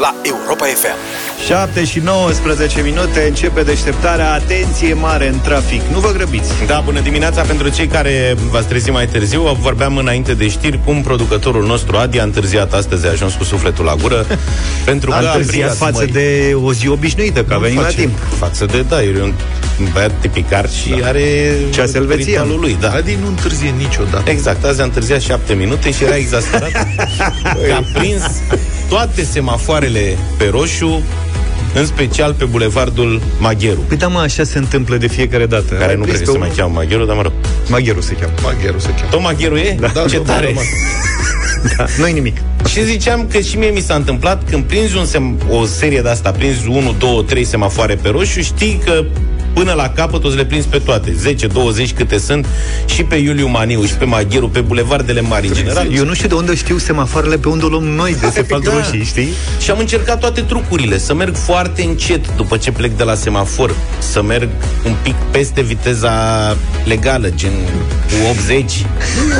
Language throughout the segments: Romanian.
la Europa FM. 7 și 19 minute începe deșteptarea. Atenție mare în trafic. Nu vă grăbiți. Da, bună dimineața pentru cei care v-ați trezit mai târziu. Vorbeam înainte de știri cum producătorul nostru Adi a întârziat astăzi, a ajuns cu sufletul la gură. pentru A că a întârziat prins, față măi, de o zi obișnuită, că a venit la face- timp. Față de, da, e un băiat tipicar și da. are Ceas elvețian. ritualul lui. Da. Adi nu întârzie niciodată. Exact, azi a întârziat șapte minute și era exasperat că a prins toate semafoarele pe roșu, în special pe bulevardul Magheru, Păi da, mă, așa se întâmplă de fiecare dată. care Ai nu prins cred că pe se mai unul? cheamă Magheru, dar mă rog. Magheru se cheamă. Magheru se cheamă. Tot Magheru e? Da. Ce Da, tare! da, Da, nu nimic. Și ziceam că și mie mi s-a întâmplat când prinzi un sem- o serie de asta, prinzi 1, 2, 3 semafoare pe roșu, știi că până la capăt o să le prinzi pe toate, 10, 20 câte sunt, și pe Iuliu Maniu, și pe Magheru, pe bulevardele mari în general. Eu nu știu de unde știu semafoarele pe unde o luăm noi, de se fac Da. roșii, știi? Și am încercat toate trucurile, să merg foarte încet după ce plec de la semafor, să merg un pic peste viteza legală, gen cu 80.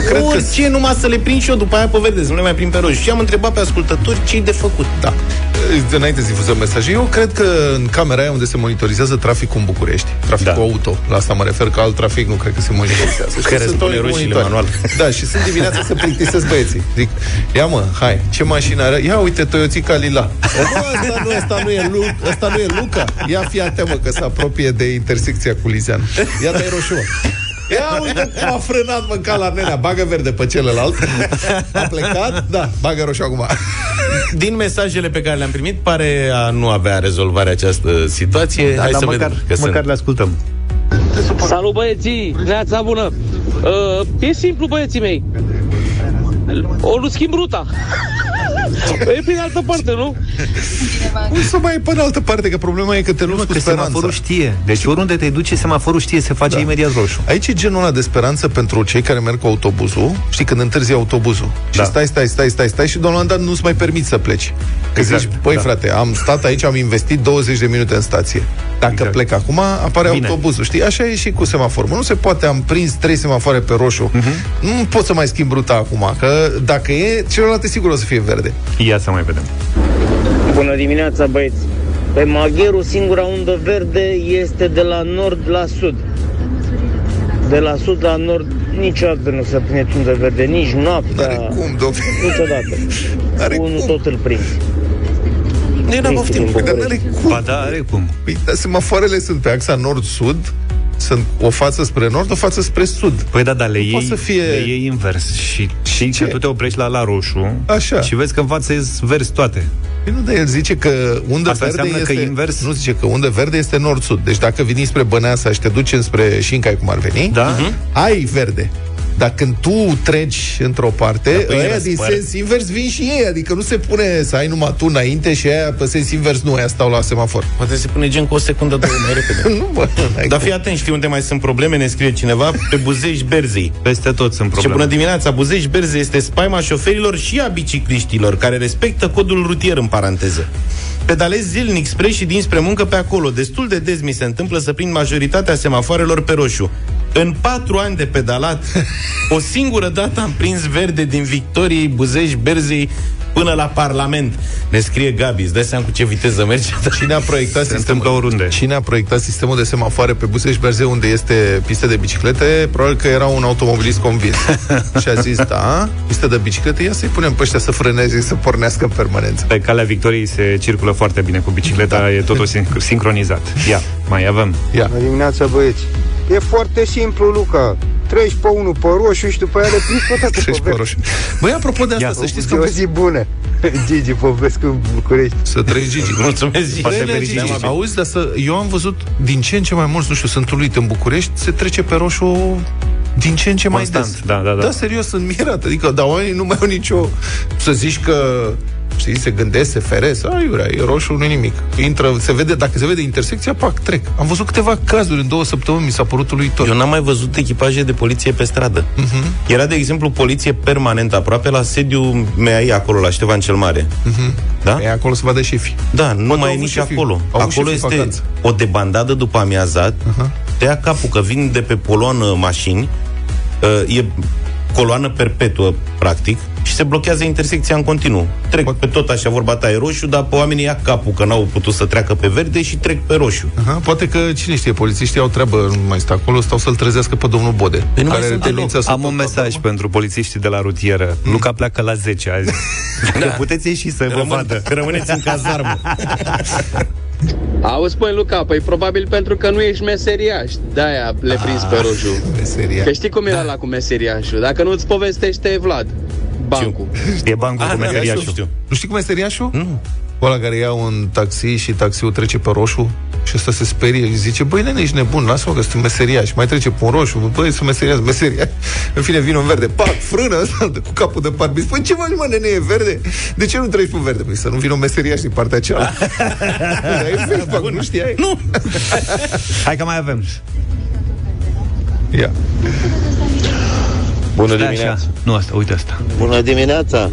cred că- Orice, numai să le prind și eu după aia pe verde, să nu le mai prind pe roșu. Și am întrebat pe ascultători ce de făcut. Da. Înainte să difuzăm mesaje, eu cred că în camera aia unde se monitorizează traficul în București, traficul Da. auto, la asta mă refer că alt trafic nu cred că se monitorizează. Și Care sunt spune oameni roșiile monitori. manual. Da, și sunt dimineața să plictisesc băieții. Zic, ia mă, hai, ce mașină are? Ia uite, Toyotica Lila. Nu, asta nu, asta nu e, Lu- asta nu e Luca. Ia fii atent, mă, că se apropie de intersecția cu Lizeanu. Ia dai roșu, mă. Ia uite cum a frânat mânca la nenea Bagă verde pe celălalt A plecat? Da, bagă roșu acum Din mesajele pe care le-am primit, pare a nu avea rezolvare această situație. Da, Hai dar să măcar, vedem că măcar sunt. le ascultăm. Salut băieții, neața bună uh, E simplu băieții mei O nu schimb ruta E pe de altă parte, nu? Cum să mai e pe în altă parte Că problema e că te Nu, lupți cu că speranța semaforul știe. Deci oriunde te duci, semaforul știe, se face Da. imediat roșu. Aici e genul ăla de speranță pentru cei care merg cu autobuzul Știi, când întârzi autobuzul Și Da. stai, stai, stai, stai, stai Și de la un moment dat nu-ți mai permiți să pleci Că Exact, zici, băi da. frate, am stat aici Am investit 20 de minute în stație Dacă Exact. plec acum, apare Bine. autobuzul Știi, așa e și cu semaforul Nu se poate, am prins trei semafoare pe roșu Mhm. Nu pot să mai schimb ruta acum Că dacă e, celălalt e sigur o să fie verde Ia să mai vedem. Bună dimineața, băieți! Pe Magheru, singura undă verde este de la nord la sud. De la sud la nord, niciodată nu se prinde undă verde, nici noaptea, N-are cum, domnule niciodată. N-are Unul cum. tot îl prinde. Nu era Cristi poftim. din Păi, dar București. n-are cum Ba da, are cum. Păi, dar semafoarele sunt pe axa nord-sud Sunt o față spre nord, o față spre sud Păi da, dar le poate iei, să fie- le iei invers și, și Ce? că tu te oprești la la roșu Așa. și vezi că în față ies verzi toate. Păi nu, dar el zice că undă Asta verde înseamnă este... că invers? Nu zice că undă verde este nord-sud. Deci dacă vii spre Băneasa și te duci înspre Șincai, cum ar veni, Da? ai verde. Dar când tu treci într-o parte, Da, da, păi ăia era din spăr. sens invers vin și ei. Adică nu se pune să ai numai tu înainte și aia pe sens invers nu, aia stau la semafor. Poate se pune gen cu o secundă, două mai repede. nu, bă, n-ai Dar cum. fii atent, știi unde mai sunt probleme? Ne scrie cineva pe Buzești Berzei. Peste tot sunt Ce probleme. bună dimineața, Buzești Berze este spaima șoferilor și a bicicliștilor care respectă codul rutier în paranteză. Pedalez zilnic spre și dinspre muncă pe acolo. Destul de des mi se întâmplă să prind majoritatea semafoarelor pe roșu. În patru ani de pedalat, o singură dată am prins verde din Victoriei, Buzești, Berzei până la Parlament. Ne scrie Gabi, îți dai seama cu ce viteză merge? Cine a proiectat Se sistemul întâmplă oriunde. Cine a proiectat sistemul de semafoare pe Busești Berzeu unde este pistă de biciclete? Probabil că era un automobilist convins. și a zis, da, pistă de biciclete, ia să-i punem pe ăștia să frâneze și să pornească în permanență. Pe calea Victoriei se circulă foarte bine cu bicicleta, da. e totul sin- sincronizat. Ia, mai avem. Ia. Bună dimineața, băieți. E foarte simplu, Luca. Treci pe unul pe roșu și după aia le prinzi pe toate Treci pe verde. roșu. Băi, apropo de asta, Ia, să știți că E o zi bună. Gigi Popescu în București. Să trăiți, Gigi. Mulțumesc, Gigi. Poate Bine, fericit, Gigi. Gigi. Auzi, dar să, eu am văzut din ce în ce mai mulți, nu știu, sunt uluit în București, se trece pe roșu din ce în ce mai Constant, des. da, da, da. Da, serios, sunt mirat. Adică, dar oamenii nu mai au nicio... Să zici că știi, se gândesc, se feresc, ai, iurea, e roșu, nu nimic. Intră, se vede, dacă se vede intersecția, pac, trec. Am văzut câteva cazuri în două săptămâni, mi s-a părut uluitor. Eu n-am mai văzut echipaje de poliție pe stradă. Uh-huh. Era, de exemplu, poliție permanentă aproape la sediul MEAI acolo, la Ștefan cel Mare. Uh-huh. Da? E acolo să vadă șefii. Da, nu Poate mai au e avut nici șefii- acolo. au avut Acolo șefii este vacanță. o debandadă după amiazat, uh-huh. te ia capul că vin de pe poloană mașini, uh, e coloană perpetuă, practic, și se blochează intersecția în continuu. Trec pe tot așa vorba ta e roșu, dar pe oamenii ia capul că n-au putut să treacă pe verde și trec pe roșu. Aha, poate că, cine știe, polițiștii au treabă, nu mai stă acolo, stau să-l trezească pe domnul Bode. Păi nu mai care sunt are deloc. tendința să Am un tot- mesaj pentru polițiștii de la rutieră. Luca pleacă la 10 azi. Dacă puteți ieși să vă Rămân, vadă. rămâneți în cazarmă. Auzi, păi, Luca, păi probabil pentru că nu ești meseriaș. De-aia le prins pe roșu. Meseria. Că știi cum era la cu meseriașul. Dacă nu-ți povestește Vlad, bancul. E bancul cu Ah, da, meseriașul. nu știu. Nu știi cum este meseriașul? Nu. Ăla care ia un taxi și taxiul trece pe roșu și ăsta se sperie și zice, băi, nene, ești nebun, lasă-mă că sunt meseriaș. Mai trece pe un roșu, băi, sunt meseriaș, meseriaș. În fine, vine un verde, pac, frână ăsta cu capul de part. Spune, ce faci, mă, nene, e verde? De ce nu treci pe verde? Păi să nu vină un meseriaș din partea cealaltă. Dar e Facebook, nu știai? Nu. Hai că mai avem. Ia. Bună Stai dimineața! așa. Nu asta, uite asta. Bună dimineața!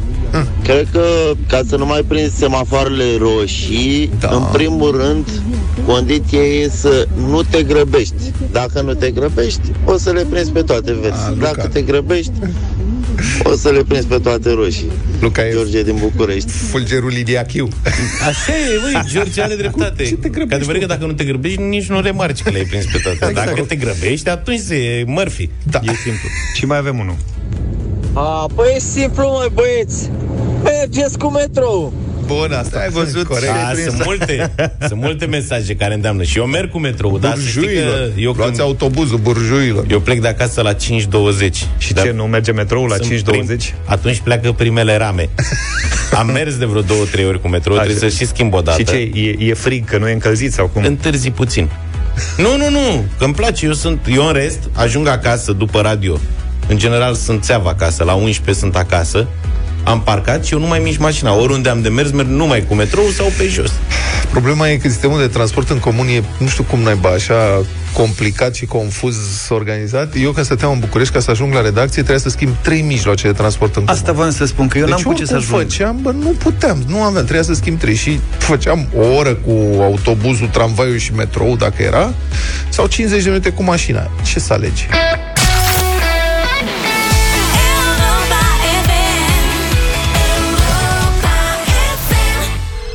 Cred că ca să nu mai prinzi semafoarele roșii, Da. în primul rând, condiția e să nu te grăbești. Dacă nu te grăbești, o să le prinzi pe toate verzi. A, Luca. Dacă te grăbești, o să le prinzi pe toate roșii. Luca e George din București. fulgerul Lidiachiu. Așa e, băi, George are dreptate. Ce te grăbești, Că adevărat că dacă nu te grăbești, nici nu remarci că le-ai prins pe toate. Exact. Dacă te grăbești, atunci se Murphy. Da. E simplu. Și mai avem unul. A, păi e simplu, măi, băieți. Mergeți cu metrou. Bun, asta ai văzut. Corect. Da, sunt multe, sunt multe mesaje care îndeamnă. Și eu merg cu metrou, dar să știi că Burjuilor. eu, Luați când, autobuzul burjuilor. eu plec de acasă la 5.20. Și Dar ce, nu merge metrou la sunt 5.20? prim- atunci pleacă primele rame. Am mers de vreo două, trei ori cu metrou, Așa. trebuie să și schimb o dată. Și ce, e, e frig, că nu e încălzit sau cum? Întârzi puțin. Nu, nu, nu, că îmi place. Eu sunt, eu în rest, ajung acasă după radio. În general sunt țeavă acasă, la 11 sunt acasă. Am parcat și eu nu mai mișc mașina. Oriunde am de mers, merg numai cu metrou sau pe jos. Problema e că sistemul de transport în comun e, nu știu cum naiba, așa complicat și confuz organizat. Eu când stăteam în București, ca să ajung la redacție, trebuia să schimb trei mijloace de transport în comun. Asta voiam să spun, că eu deci n-am putut să oricum ajung. făceam, bă, nu puteam, nu aveam, trebuia să schimb trei și făceam o oră cu autobuzul, tramvaiul și metrou, dacă era, sau 50 de minute cu mașina. Ce să alegi?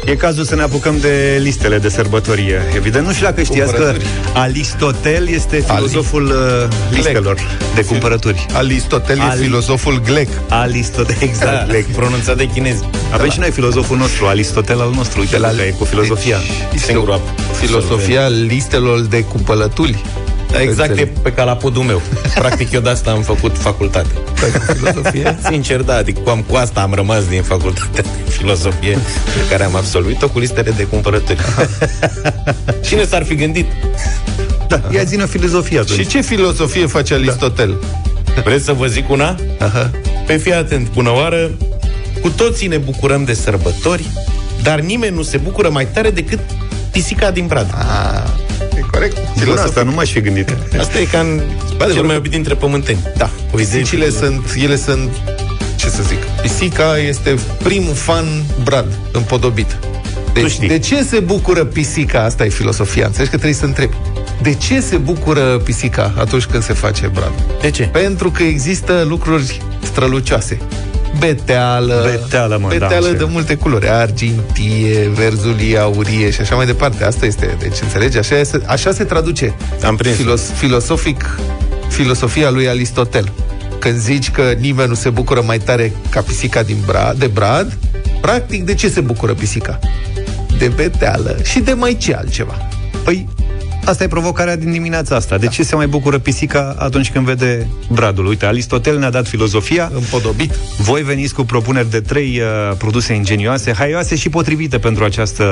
E cazul să ne apucăm de listele de sărbătorie. Evident, nu știu dacă știați că Cumpărături. Aristotel este filozoful uh, listelor de cumpărături. Aristotel e Ali- filozoful glec. Aristotel, exact. Da, pronunțat de chinezi. Avem și noi filozoful nostru, Aristotel al nostru. Uite, la e cu filozofia. Deci, Singurul ap- filosofia listelor de cumpălături. Exact, e Înțeleg. pe calapodul meu. Practic, eu de asta am făcut facultate. filozofie. Sincer, da, adică cu, am, cu asta am rămas din facultatea de filozofie pe care am absolvit-o cu listele de cumpărături. Cine s-ar fi gândit? Da, ia zi filozofia atunci. Și ce filozofie face Aristotel? Vreți să vă zic una? Aha. Pe fii atent, bună oară! Cu toții ne bucurăm de sărbători, dar nimeni nu se bucură mai tare decât pisica din brad. Ah, e corect. Bun, asta nu m-aș fi gândit. Asta e ca în cel mai iubit dintre pământeni. Da, O idee pisicile sunt, ele sunt, ce să zic, pisica este primul fan brad împodobit. Tu Deci, știi. de ce se bucură pisica? Asta e filosofia. Înțelegi că trebuie să întrebi. De ce se bucură pisica atunci când se face brad? De ce? Pentru că există lucruri strălucioase. Beteală, Beteală, mă, da, beteală așa de e. multe culori, argintie, verzulie, aurie și așa mai departe. Asta este, deci înțelegi? Așa, este, așa se traduce Am prins. filos, filosofic filosofia lui Aristotel. Când zici că nimeni nu se bucură mai tare ca pisica din brad, de brad, practic de ce se bucură pisica? De beteală și de mai ce altceva. Păi, asta e provocarea din dimineața asta. De ce se mai bucură pisica atunci când vede bradul? Uite, Aristotel ne-a dat filozofia. Împodobit. Voi veniți cu propuneri de trei uh, produse ingenioase, haioase și potrivite pentru această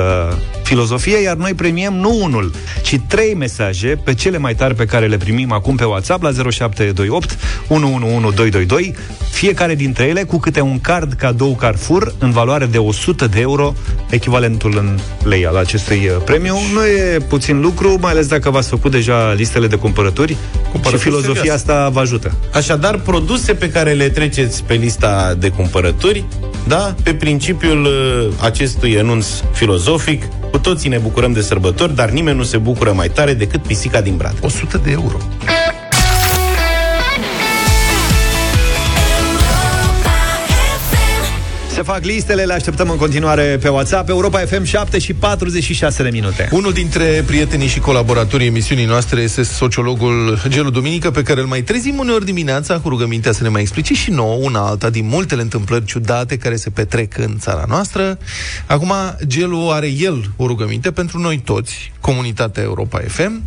filozofie, iar noi premiem nu unul, ci trei mesaje pe cele mai tari pe care le primim acum pe WhatsApp la 0728 111222, fiecare dintre ele cu câte un card cadou Carrefour în valoare de 100 de euro, echivalentul în lei al acestui uh, premiu. Nu e puțin lucru, mai ales dacă v-ați făcut deja listele de cumpărături, Cumpărături și filozofia serioase. asta vă ajută. Așadar, produse pe care le treceți pe lista de cumpărături, da, pe principiul uh, acestui enunț filozofic, cu toții ne bucurăm de sărbători, dar nimeni nu se bucură mai tare decât pisica din brad. 100 de euro. Fac listele, le așteptăm în continuare pe WhatsApp, Europa FM 7 și 46 de minute. Unul dintre prietenii și colaboratorii emisiunii noastre este sociologul Gelu Duminică, pe care îl mai trezim uneori dimineața cu rugămintea să ne mai explice și nouă una alta din multele întâmplări ciudate care se petrec în țara noastră. Acum, Gelu are el o rugăminte pentru noi toți, comunitatea Europa FM.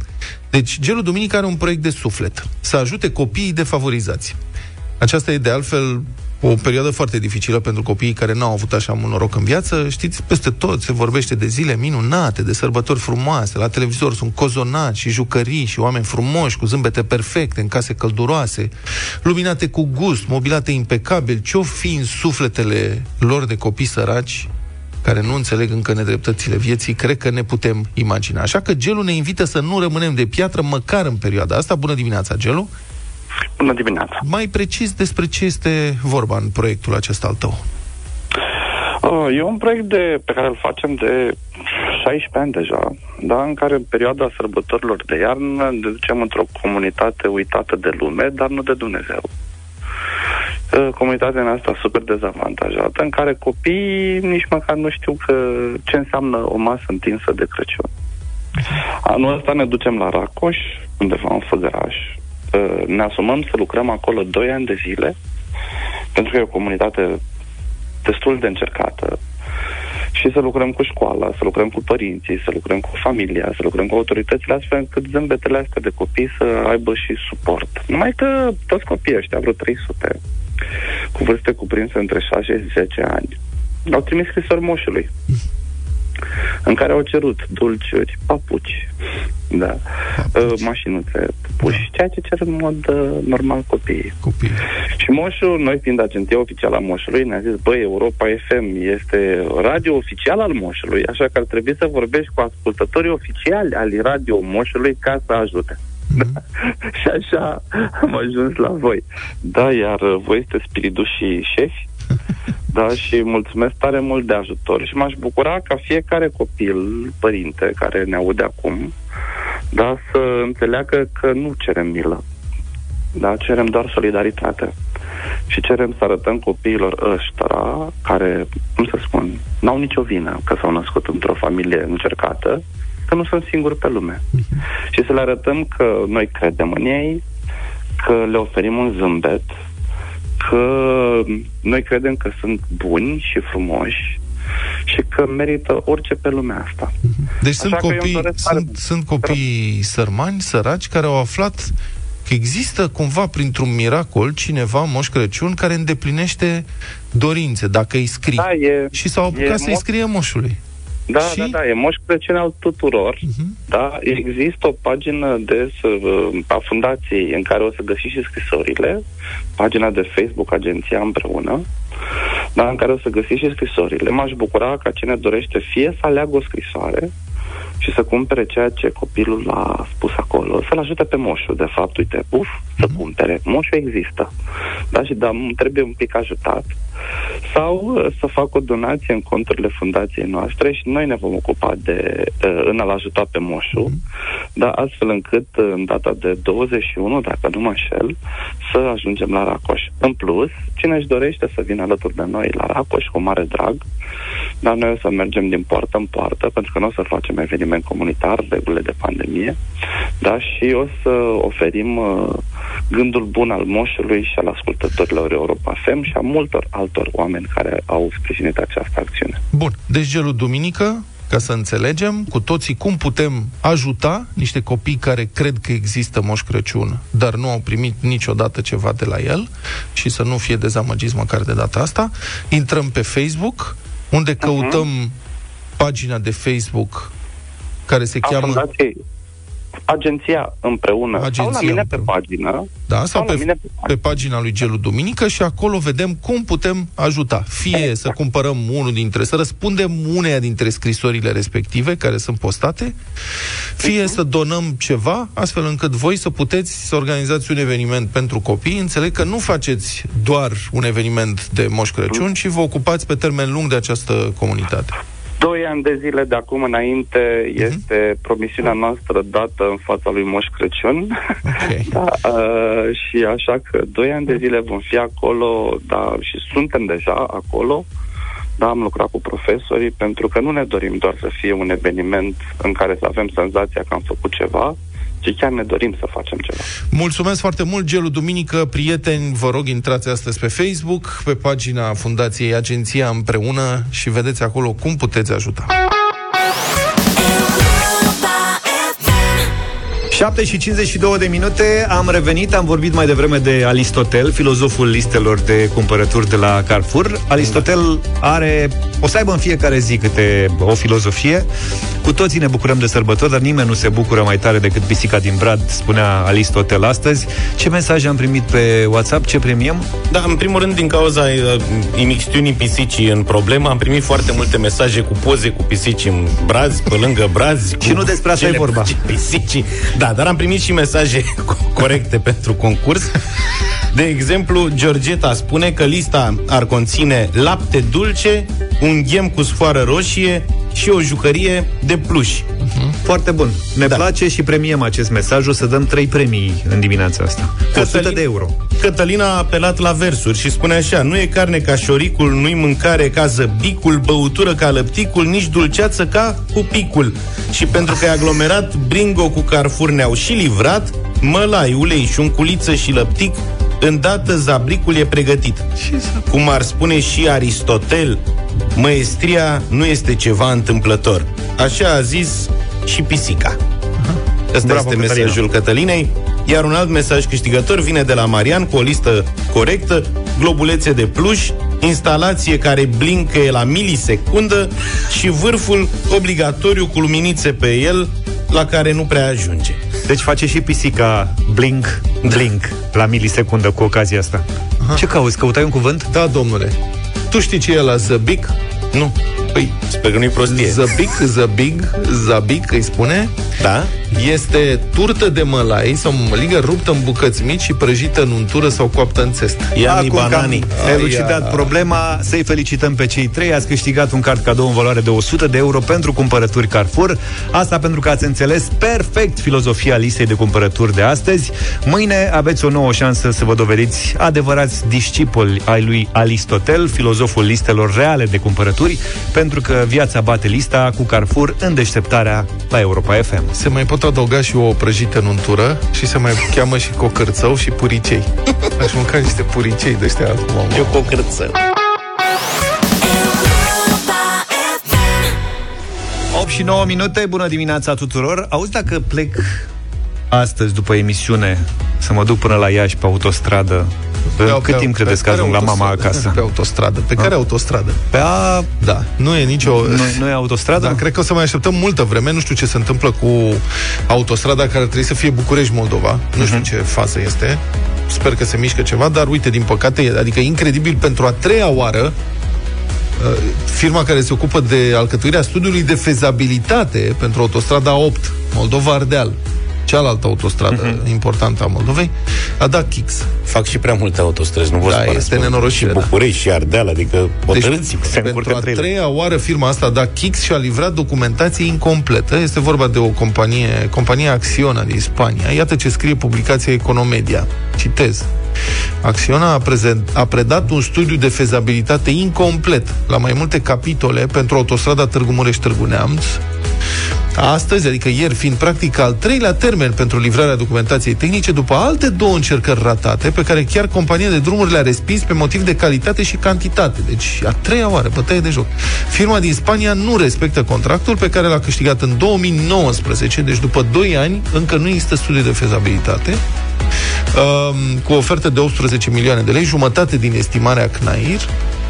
Deci, Gelu Duminică are un proiect de suflet, să ajute copiii defavorizați. Aceasta e, de altfel, o perioadă foarte dificilă pentru copiii care n-au avut așa mult noroc în viață. Știți, peste tot se vorbește de zile minunate, de sărbători frumoase. La televizor sunt cozonați și jucării și oameni frumoși, cu zâmbete perfecte, în case călduroase, luminate cu gust, mobilate impecabil. Ce-o fi în sufletele lor de copii săraci care nu înțeleg încă nedreptățile vieții, cred că ne putem imagina. Așa că gelul ne invită să nu rămânem de piatră măcar în perioada asta. Bună dimineața, gelu! Bună dimineața! Mai precis despre ce este vorba în proiectul acesta al tău? Uh, e un proiect de, pe care îl facem de 16 ani deja, da, în care în perioada sărbătorilor de iarnă ne ducem într-o comunitate uitată de lume, dar nu de Dumnezeu. Uh, comunitatea noastră super dezavantajată, în care copiii nici măcar nu știu că ce înseamnă o masă întinsă de Crăciun. Anul ăsta ne ducem la Racoș, undeva în Făgăraș, Uh, ne asumăm să lucrăm acolo 2 ani de zile, pentru că e o comunitate destul de încercată, și să lucrăm cu școala, să lucrăm cu părinții, să lucrăm cu familia, să lucrăm cu autoritățile, astfel încât zâmbetele astea de copii să aibă și suport. Numai că toți copiii ăștia, vreo 300, cu vârste cuprinse între 6 și 10 ani, au trimis scrisori moșului în care au cerut dulciuri, papuci, da, uh, mașinuțe, puși, da. ceea ce cer în mod uh, normal copiii. Copii. Și Moșul, noi fiind agenție oficială a Moșului, ne-a zis, băi, Europa FM este radio oficial al Moșului, așa că ar trebui să vorbești cu ascultătorii oficiali ali radio Moșului ca să ajute. Mm-hmm. și așa am ajuns la voi. Da, iar voi sunteți spiridușii șefi da, și mulțumesc tare mult de ajutor și m-aș bucura ca fiecare copil, părinte care ne aude acum, da, să înțeleagă că nu cerem milă. Da, cerem doar solidaritate. Și cerem să arătăm copiilor ăștia, care, cum să spun, n-au nicio vină că s-au născut într-o familie încercată, că nu sunt singuri pe lume. Uh-huh. Și să le arătăm că noi credem în ei, că le oferim un zâmbet, că noi credem că sunt buni și frumoși și că merită orice pe lumea asta. Deci sunt copii, sunt, sunt copii sărmani, săraci, care au aflat că există cumva printr-un miracol cineva, Moș Crăciun, care îndeplinește dorințe, dacă îi scrii. Da, e, și s-au apucat să-i scrie moșului. Da, și? da, da, e Moș Crăciun al tuturor. Uh-huh. Da, există o pagină de a fundației în care o să găsiți și scrisorile, pagina de Facebook Agenția împreună, da, în care o să găsiți și scrisorile. M-aș bucura ca cine dorește fie să aleagă o scrisoare, și să cumpere ceea ce copilul a spus acolo, să-l ajute pe moșul, de fapt, uite, uf, să mhm. cumpere. Moșul există. Da, și da, trebuie un pic ajutat. Sau uh, să fac o donație în conturile fundației noastre și noi ne vom ocupa de uh, în a-l ajuta pe moșul, mhm. da, astfel încât uh, în data de 21, dacă nu mă înșel, să ajungem la Racoș. În plus, cine își dorește să vină alături de noi la Racoș cu mare drag, dar noi o să mergem din poartă în poartă, pentru că nu o să facem eveniment comunitar, regulile de pandemie, da, și o să oferim uh, gândul bun al moșului și al ascultătorilor Europa FM și a multor altor oameni care au sprijinit această acțiune. Bun, deci gelul duminică, ca să înțelegem cu toții cum putem ajuta niște copii care cred că există Moș Crăciun, dar nu au primit niciodată ceva de la el și să nu fie dezamăgiți măcar de data asta. Intrăm pe Facebook, unde mhm. căutăm uh-huh. pagina de Facebook care se a cheamă... Fundației agenția împreună agenția sau la mine împreună. pe pagină da, sau, sau pe, pe, pe pagina lui Gelu Duminică și acolo vedem cum putem ajuta. Fie exact. să cumpărăm unul dintre, să răspundem uneia dintre scrisorile respective care sunt postate, fie uh-huh. să donăm ceva, astfel încât voi să puteți să organizați un eveniment pentru copii. Înțeleg că nu faceți doar un eveniment de Moș Crăciun, uh-huh. ci vă ocupați pe termen lung de această comunitate. Doi ani de zile de acum înainte uh-huh. este promisiunea noastră dată în fața lui Moș Crăciun. Okay. da, uh, și așa că doi ani de zile vom fi acolo, da, și suntem deja acolo, da, am lucrat cu profesorii, pentru că nu ne dorim doar să fie un eveniment în care să avem senzația că am făcut ceva, ci chiar ne dorim să facem ceva. Mulțumesc foarte mult, Gelu Duminică. Prieteni, vă rog, intrați astăzi pe Facebook, pe pagina Fundației Agenția Împreună și vedeți acolo cum puteți ajuta. 7 și 52 de minute, am revenit, am vorbit mai devreme de Aristotel, filozoful listelor de cumpărături de la Carrefour. Aristotel are, o să aibă în fiecare zi câte o filozofie. Cu toții ne bucurăm de sărbători, dar nimeni nu se bucură mai tare decât pisica din Brad, spunea Aristotel astăzi. Ce mesaje am primit pe WhatsApp? Ce premiem? Da, în primul rând, din cauza uh, imixtiunii pisicii în problemă, am primit foarte multe mesaje cu poze cu pisici în brazi, pe lângă brazi. Și nu despre asta e cele vorba. Pisicii. Da, dar am primit și mesaje corecte pentru concurs. De exemplu, Georgeta spune că lista ar conține lapte dulce, un ghem cu sfoară roșie și o jucărie de pluși. Foarte bun. Ne da. place și premiem acest mesaj. O să dăm trei premii în dimineața asta. 100 de euro. Cătălina a apelat la versuri și spune așa Nu e carne ca șoricul, nu-i mâncare ca zăbicul Băutură ca lăpticul, nici dulceață ca cupicul Și pentru că e aglomerat, Bringo cu Carrefour ne-au și livrat Mălai, ulei, șunculiță și lăptic Îndată zabricul e pregătit Cum ar spune și Aristotel Măestria nu este ceva întâmplător Așa a zis și pisica Ăsta Bravo, este Cătălina. mesajul Cătălinei iar un alt mesaj câștigător vine de la Marian cu o listă corectă, globulețe de pluș, instalație care blincă la milisecundă și vârful obligatoriu cu luminițe pe el la care nu prea ajunge. Deci face și pisica blink, blink la milisecundă cu ocazia asta. Aha. Ce cauți? Căutai un cuvânt? Da, domnule. Tu știi ce e la zăbic? Nu. Păi, Sper că nu-i prostie. zăbic, zăbig, zabic, îi spune, Da? este turtă de mălai sau măligă ruptă în bucăți mici și prăjită în untură sau coaptă în țestă. Iani Acum că am bananii. elucidat Aia. problema, să-i felicităm pe cei trei. Ați câștigat un card cadou în valoare de 100 de euro pentru cumpărături Carrefour. Asta pentru că ați înțeles perfect filozofia listei de cumpărături de astăzi. Mâine aveți o nouă șansă să vă dovediți adevărați discipoli ai lui Aristotel, filozoful listelor reale de cumpărături, pentru că viața bate lista cu Carrefour în deșteptarea la Europa FM. Se mai pot adăuga și o prăjită în untură și se mai cheamă și cocârțău și puricei. Aș mânca niște puricei de ăștia acum. mă. Eu cu o cârță. 8 și 9 minute, bună dimineața tuturor Auzi dacă plec astăzi după emisiune Să mă duc până la Iași pe autostradă În Pe- cât pe- timp pe credeți că care ajung la mama autostradă? acasă? Pe autostradă. Pe care autostradă? Pe a... Da, nu e nicio... Nu, nu e autostradă? Da, cred că o să mai așteptăm multă vreme. Nu știu ce se întâmplă cu autostrada care trebuie să fie București-Moldova. Nu știu ce fază este. Sper că se mișcă ceva, dar uite, din păcate, e- adică incredibil pentru a treia oară uh, firma care se ocupă de alcătuirea studiului de fezabilitate pentru autostrada 8, Moldova-Ardeal, cealaltă autostradă importantă a Moldovei, a dat Kix. Fac și prea multe autostrăzi, nu vă Da, supărați. este mă. nenorocire, Și da. București și Ardeal, adică hotărâți se pentru încurcă a între ele. treia oară firma asta a dat Kix și a livrat documentație incompletă. Este vorba de o companie, compania Acciona din Spania. Iată ce scrie publicația Economedia. Citez. Acciona a, prezent, a predat un studiu de fezabilitate incomplet la mai multe capitole pentru autostrada Târgu Mureș-Târgu Neamț, Astăzi, adică ieri, fiind practic al treilea termen pentru livrarea documentației tehnice, după alte două încercări ratate, pe care chiar compania de drumuri le-a respins pe motiv de calitate și cantitate. Deci, a treia oară, bătaie de joc. Firma din Spania nu respectă contractul pe care l-a câștigat în 2019, deci după 2 ani, încă nu există studiu de fezabilitate, um, cu o ofertă de 18 milioane de lei, jumătate din estimarea CNAIR,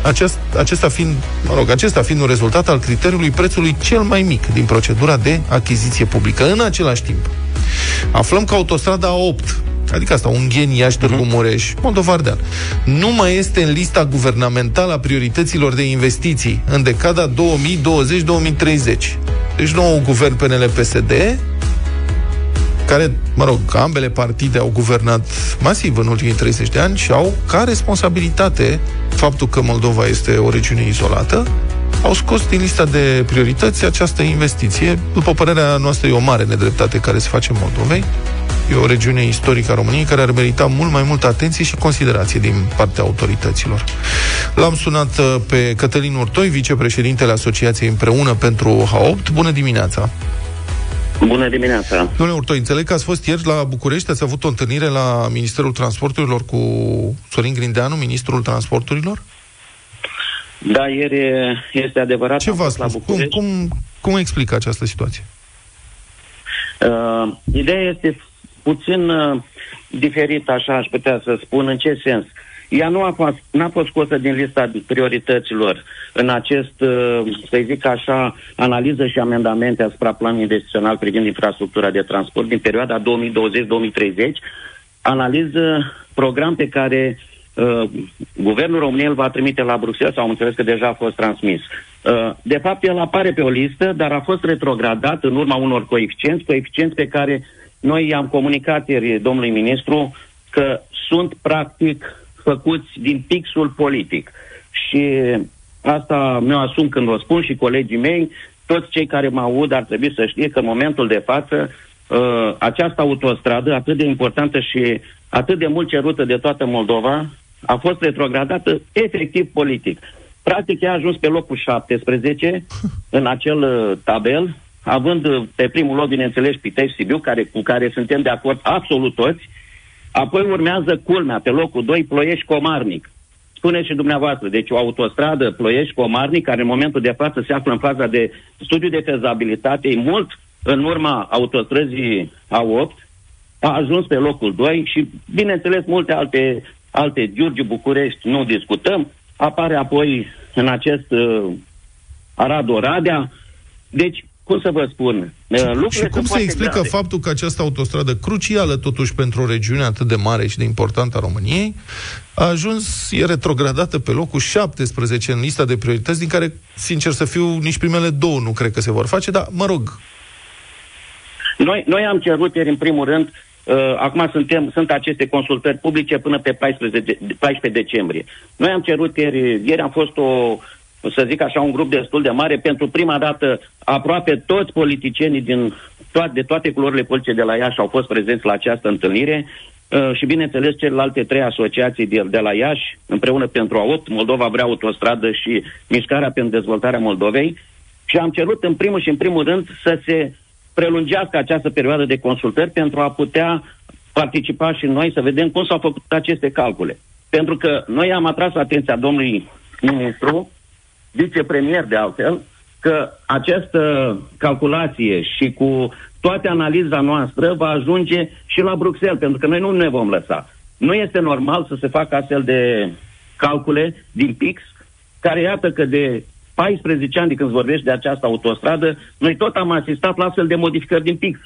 acest, acesta fiind, mă rog, acesta fiind un rezultat al criteriului prețului cel mai mic din procedura de achiziție publică. În același timp, aflăm că autostrada 8 adică asta, Ungheni, Iași, Târgu Mureș, Moldova Ardeal, nu mai este în lista guvernamentală a priorităților de investiții în decada 2020-2030. Deci nou guvern PNL-PSD care, mă rog, ambele partide au guvernat masiv în ultimii 30 de ani și au ca responsabilitate faptul că Moldova este o regiune izolată au scos din lista de priorități această investiție. După părerea noastră, e o mare nedreptate care se face Moldovei. E o regiune istorică a României care ar merita mult mai multă atenție și considerație din partea autorităților. L-am sunat uh, pe Cătălin Urtoi, vicepreședintele Asociației Împreună pentru H8. Bună dimineața! Bună dimineața! Domnule Urtoi, înțeleg că ați fost ieri la București, ați avut o întâlnire la Ministerul Transporturilor cu Sorin Grindeanu, Ministrul Transporturilor? Da, ieri este adevărat. Ce v-a spus? Cum, cum, cum explică această situație? Uh, ideea este puțin uh, diferită, așa aș putea să spun. În ce sens? Ea nu a fost, n-a fost scosă din lista priorităților în acest, uh, să zic așa, analiză și amendamente asupra planului investițional privind infrastructura de transport din perioada 2020-2030, analiză program pe care uh, Guvernul României îl va trimite la Bruxelles, sau am înțeles că deja a fost transmis. Uh, de fapt, el apare pe o listă, dar a fost retrogradat în urma unor coeficienți, coeficienți pe care noi i-am comunicat ieri domnului ministru că sunt practic făcuți din pixul politic. Și asta mi-o asum când o spun și colegii mei, toți cei care mă aud ar trebui să știe că în momentul de față uh, această autostradă atât de importantă și atât de mult cerută de toată Moldova a fost retrogradată efectiv politic. Practic ea a ajuns pe locul 17 în acel uh, tabel, având uh, pe primul loc, bineînțeles, Pitești Sibiu, care, cu care suntem de acord absolut toți, apoi urmează culmea, pe locul 2, Ploiești-Comarnic. Spuneți și dumneavoastră, deci o autostradă Ploiești-Comarnic, care în momentul de față se află în faza de studiu de fezabilitate, mult în urma autostrăzii A8, a ajuns pe locul 2 și, bineînțeles, multe alte, alte Giurgiu, București, nu discutăm, apare apoi în acest uh, Arad-Oradea. Deci, cum să vă spun? Uh, și cum se explică grave. faptul că această autostradă crucială, totuși, pentru o regiune atât de mare și de importantă a României, a ajuns, e retrogradată pe locul 17 în lista de priorități, din care, sincer să fiu, nici primele două nu cred că se vor face, dar, mă rog. Noi, noi am cerut ieri, în primul rând, Uh, acum suntem, sunt aceste consultări publice până pe 14, 14 decembrie. Noi am cerut ieri, ieri am fost o, să zic așa, un grup destul de mare. Pentru prima dată, aproape toți politicienii din toate, de toate culorile politice de la Iași au fost prezenți la această întâlnire uh, și, bineînțeles, celelalte trei asociații de, de la Iași, împreună pentru AOT, Moldova vrea autostradă și Mișcarea pentru dezvoltarea Moldovei. Și am cerut, în primul și în primul rând, să se prelungească această perioadă de consultări pentru a putea participa și noi să vedem cum s-au făcut aceste calcule. Pentru că noi am atras atenția domnului ministru, vicepremier de altfel, că această calculație și cu toată analiza noastră va ajunge și la Bruxelles, pentru că noi nu ne vom lăsa. Nu este normal să se facă astfel de calcule din PIX, care iată că de 14 ani de când vorbești de această autostradă, noi tot am asistat la astfel de modificări din PIX.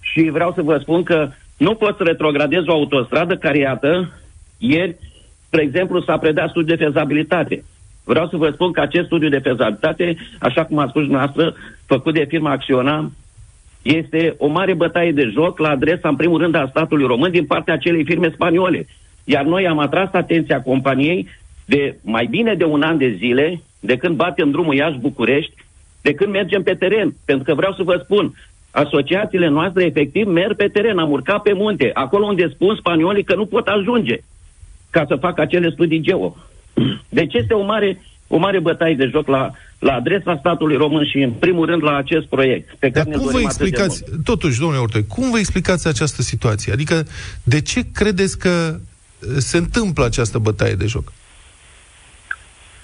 Și vreau să vă spun că nu poți să retrogradezi o autostradă care, iată, ieri, spre exemplu, s-a predat studiu de fezabilitate. Vreau să vă spun că acest studiu de fezabilitate, așa cum a spus dumneavoastră, făcut de firma Acționa, este o mare bătaie de joc la adresa, în primul rând, a statului român din partea acelei firme spaniole. Iar noi am atras atenția companiei de mai bine de un an de zile de când batem drumul Iași-București, de când mergem pe teren. Pentru că vreau să vă spun, asociațiile noastre efectiv merg pe teren, am urcat pe munte, acolo unde spun spaniolii că nu pot ajunge ca să facă acele studii geo. Deci este o mare, o mare bătaie de joc la, la adresa statului român și, în primul rând, la acest proiect. Pe care Dar cum vă explicați, totuși, domnule Ortoi, cum vă explicați această situație? Adică, de ce credeți că se întâmplă această bătaie de joc?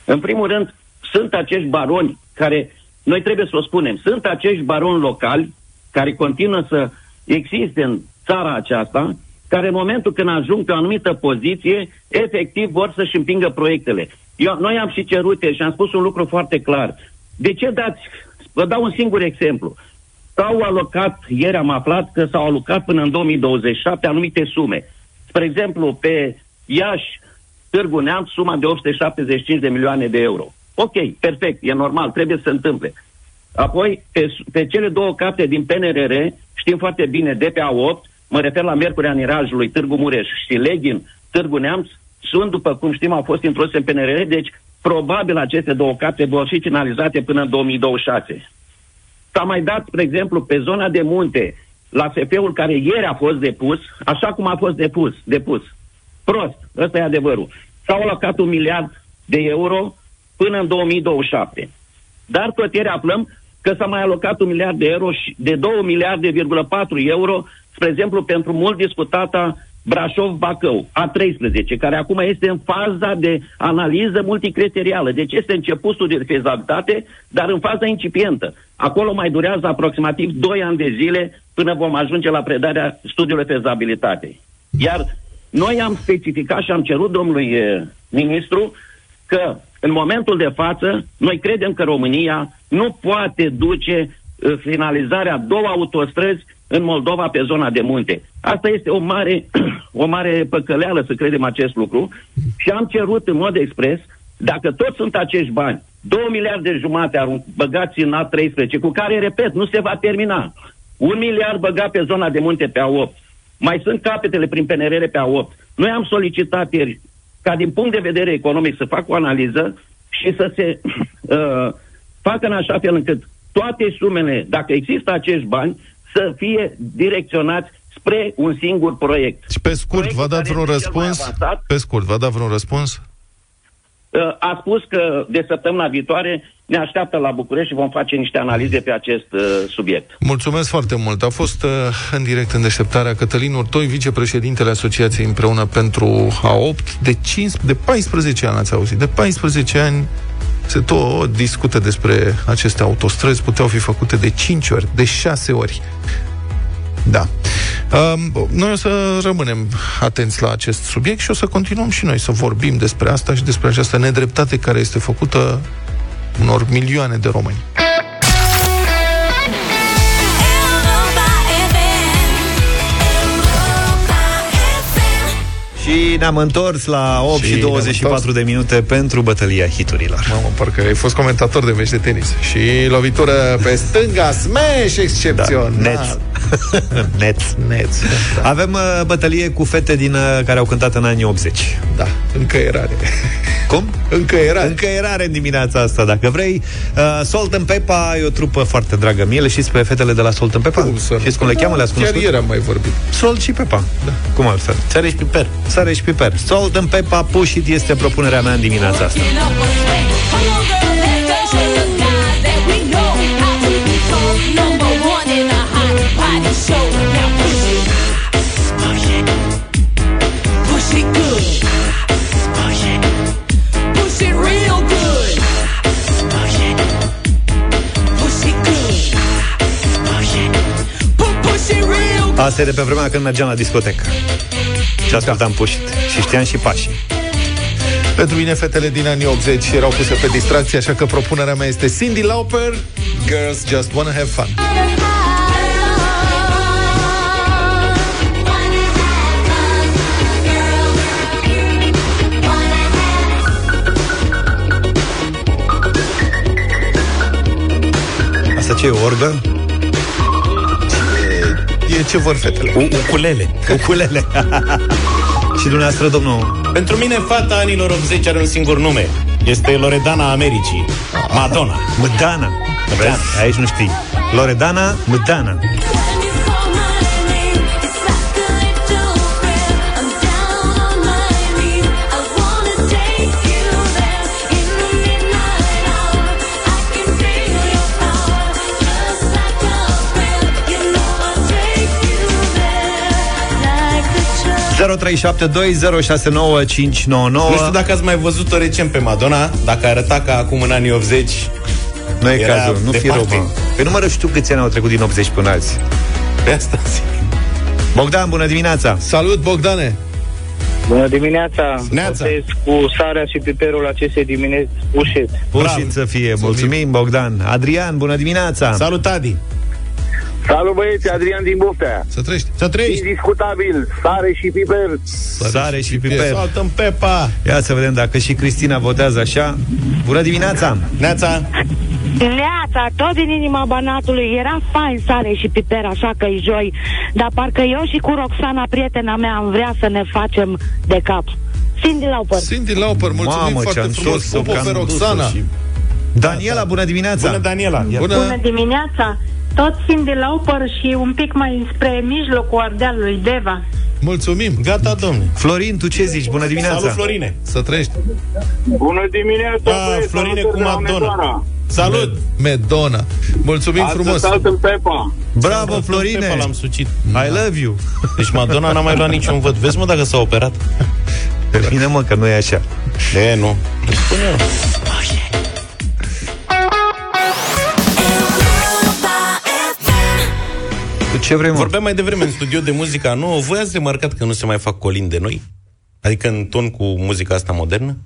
În primul rând, sunt acești baroni care, noi trebuie să o spunem, sunt acești baroni locali care continuă să existe în țara aceasta, care în momentul când ajung pe o anumită poziție, efectiv vor să-și împingă proiectele. Eu, noi am și cerut și am spus un lucru foarte clar. De ce dați, vă dau un singur exemplu. S-au alocat, ieri am aflat că s-au alocat până în 2027 anumite sume. Spre exemplu, pe Iași, Târgu Neamț, suma de 875 de milioane de euro. Ok, perfect, e normal, trebuie să se întâmple. Apoi, pe, pe cele două capte din PNRR, știm foarte bine, de pe A8, mă refer la Miercurea Nirajului, Târgu Mureș și Leghin, Târgu Neamț, sunt, după cum știm, au fost introduse în PNRR, deci probabil aceste două capte vor fi finalizate până în 2026. S-a mai dat, spre exemplu, pe zona de munte, la SF-ul care ieri a fost depus, așa cum a fost depus, depus. Prost, ăsta e adevărul. S-au alocat un miliard de euro până în 2027. Dar tot ieri aflăm că s-a mai alocat un miliard de euro și de 2 miliarde,4 euro, spre exemplu, pentru mult discutata Brașov-Bacău, A13, care acum este în faza de analiză multicriterială. Deci este începutul de fezabilitate, dar în faza incipientă. Acolo mai durează aproximativ 2 ani de zile până vom ajunge la predarea studiului fezabilitate. Iar noi am specificat și am cerut domnului e, ministru că în momentul de față noi credem că România nu poate duce e, finalizarea două autostrăzi în Moldova pe zona de munte. Asta este o mare, o mare păcăleală să credem acest lucru și am cerut în mod expres, dacă toți sunt acești bani, 2 miliarde jumate băgați în A13, cu care, repet, nu se va termina. Un miliard băgat pe zona de munte pe A8. Mai sunt capetele prin PNRR pe A8. Noi am solicitat ieri ca din punct de vedere economic să facă o analiză și să se uh, facă în așa fel încât toate sumele, dacă există acești bani, să fie direcționați spre un singur proiect. Și pe scurt, v-a dat vreun răspuns? Pe scurt, v-a dat vreun răspuns? Uh, a spus că de săptămâna viitoare ne așteaptă la București și vom face niște analize pe acest uh, subiect. Mulțumesc foarte mult. A fost uh, în direct în deșteptarea Cătălin Urtoi, vicepreședintele Asociației împreună pentru A8. De, 5, de 14 ani ați auzit. De 14 ani se tot discută despre aceste autostrăzi, puteau fi făcute de 5 ori, de 6 ori. Da. Um, noi o să rămânem atenți la acest subiect și o să continuăm și noi să vorbim despre asta și despre această nedreptate care este făcută unor milioane de români. Și ne-am întors la 8 și, și 24 de minute pentru bătălia hiturilor. Mamă, parcă ai fost comentator de meci de tenis. Și lovitură pe stânga, smash excepțional. Da, net. net. Net. Da. Avem uh, bătălie cu fete din uh, care au cântat în anii 80. Da, încă erare. Cum? Încă erare. Încă erare în dimineața asta, dacă vrei. Uh, Salt and Peppa e o trupă foarte dragă mie. Le știți pe fetele de la Salt and Peppa? Cum să Știți cum le cheamă? Le-ați Chiar ieri am mai vorbit. Salt și Peppa. Da. Cum altfel? Sare și piper. Sare și piper. Salt and Peppa Push It este propunerea mea în dimineața asta. Asta e de pe vremea când mergeam la discotecă. Și ascultam da. pușit. Și știam și pașii. Pentru mine, fetele din anii 80 erau puse pe distracție, așa că propunerea mea este Cindy Lauper, Girls Just Wanna Have Fun. Asta ce e, orgă? E ce vor fetele. U- ukulele. Ukulele. și dumneavoastră, domnul? Pentru mine, fata anilor 80 are un singur nume. Este Loredana Americii. Madonna. Mădana. Vezi? Aici nu știi. Loredana Mădana. Nu știu dacă ați mai văzut-o recent pe Madonna, dacă arăta ca acum în anii 80 Nu e Era cazul, nu fi departe. rău, mă. Păi nu mă știu câți ani au trecut din 80 până azi. Pe asta zic. Bogdan, bună dimineața! Salut, Bogdane! Bună dimineața! Neața. Votez cu sarea și piperul acestei dimineți ușit. Pușit să fie. Mulțumim, Bogdan. Adrian, bună dimineața! Salut, Adi! Salut băieți, Adrian din Buftea. Să trăiești. Să trăiești! Indiscutabil, sare și piper. Sare și piper. Salt în pepa! Ia să vedem dacă și Cristina votează așa. Bună dimineața! Neața! Neața, tot din inima Banatului Era fain sare și piper, așa că e joi Dar parcă eu și cu Roxana, prietena mea Am vrea să ne facem de cap Cindy Lauper. Cindy Lauper, mulțumim Mamă, foarte ce-am frumos. scos-o, Popo că am pe dus-o Roxana. și- Daniela, bună dimineața! Bună, Daniela! Bună. Bună dimineața! Tot Cindy Lauper și un pic mai spre mijlocul Ardealului, Deva. Mulțumim. Gata, domne. Florin, tu ce zici? Bună dimineața! Salut, Florine! Să trăiești. Bună dimineața, Da, băieți, Florine salutări cu de la Madonna. Medona. Salut! Medona. Mulțumim Astăzi frumos. salt în Pepa. Bravo, Pepa Florine! l-am sucit. I love you! Deci Madonna n-a mai luat niciun vot. Vezi, mă, dacă s-a operat. Termină, mă, că nu e așa. E, nu. Spune ce vrei, mă? Vorbeam mai devreme în studio de muzica nouă. Voi ați remarcat că nu se mai fac colinde de noi? Adică în ton cu muzica asta modernă?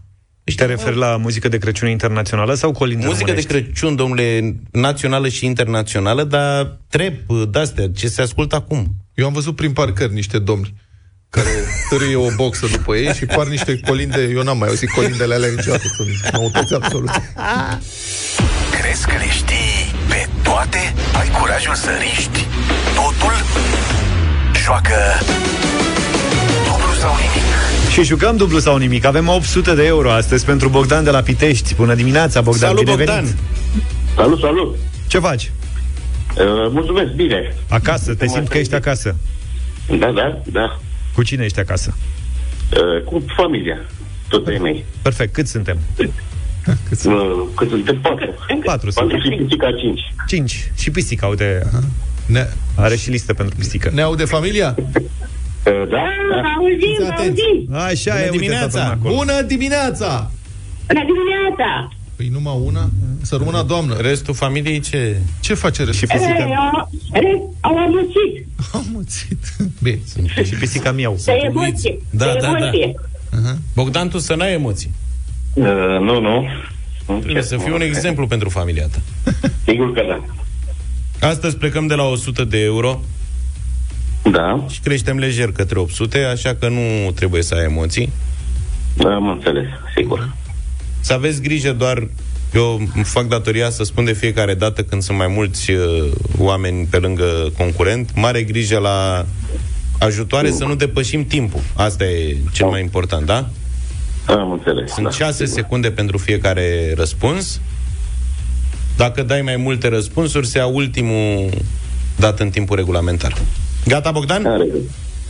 Te referi la muzică de Crăciun internațională sau colinde Muzică de românești? Crăciun, domnule, națională și internațională, dar trep de-astea, ce se ascultă acum. Eu am văzut prin parcări niște domni care târâie o boxă după ei și par niște colinde, eu n-am mai auzit colindele alea niciodată, sunt noutăți absolut. Crezi că le știi pe toate? Ai curajul să riști totul? Joacă dublu sau nimic. Și jucăm dublu sau nimic. Avem 800 de euro astăzi pentru Bogdan de la Pitești. Bună dimineața, Bogdan, Salut, bine Bogdan! venit. Salut, salut! Ce faci? Uh, mulțumesc, bine. Acasă, te simți că ești acasă. Da, da, da. Cu cine ești acasă? Uh, cu familia, tot ai mei. Perfect, cât suntem? Cât, uh, cât suntem? Patru. Patru Patru suntem. și pisica cinci. Cinci. Și pisica, uite, Ne, are și listă pentru pisică. ne aude familia? Uh, da, da. Auzim, auzim! Așa Bună e, uite, dimineața! toată lumea acolo. Bună dimineața! Bună dimineața! Păi numai una? Să rămână doamnă. Restul familiei ce? Ce face restul? Și pisica, Au amuțit Am muțit. Bine. și pisica miau. de emoție. Da, de da, da. emoție. Bogdan, tu să n-ai emoții. Uh, nu, nu. Nu, Trebuie ce să fii un exemplu pentru familia ta. Sigur că da. Astăzi plecăm de la 100 de euro Da, și creștem lejer către 800, așa că nu trebuie să ai emoții. da, am înțeles, sigur. Să aveți grijă doar eu îmi fac datoria să spun de fiecare dată când sunt mai mulți uh, oameni pe lângă concurent, mare grijă la ajutoare să nu depășim timpul. Asta e cel mai important, da? Am înțeles. Sunt da, 6 sigur. secunde pentru fiecare răspuns. Dacă dai mai multe răspunsuri, se ia ultimul dat în timpul regulamentar. Gata, Bogdan? Are.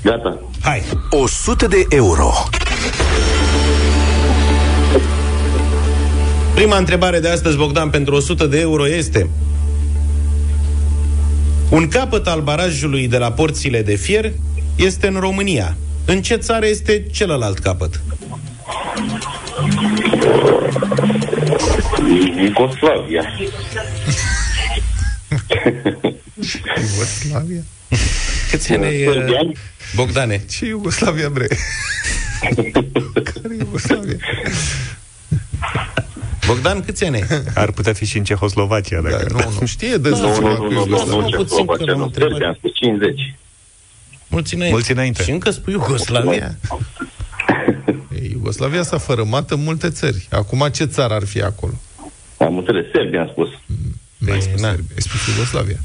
Gata. Hai! 100 de euro. Prima întrebare de astăzi, Bogdan, pentru 100 de euro este Un capăt al barajului de la porțile de fier este în România. În ce țară este celălalt capăt? Iugoslavia. Iugoslavia? Câți ani ai, Serbia? uh, Bogdane? Ce Iugoslavia, bre? Care Iugoslavia? Bogdan, câți ani ai? Ar putea fi și în Cehoslovacia, Da, dacă... nu, nu știe de Nu, nu, ceva nu, cu nu, nu, Iugoslavia. nu, ce puțin, că Slovacia, l-am nu. întrebat. Serbia, am spus 50. Mulți înainte. Mulți înainte. Și încă spui Iugoslavia? Ei, Iugoslavia s-a fărâmat în multe țări. Acum ce țară ar fi acolo? Am înțeles, Serbia am spus. N-ai spus na. Serbia, ai spus Iugoslavia.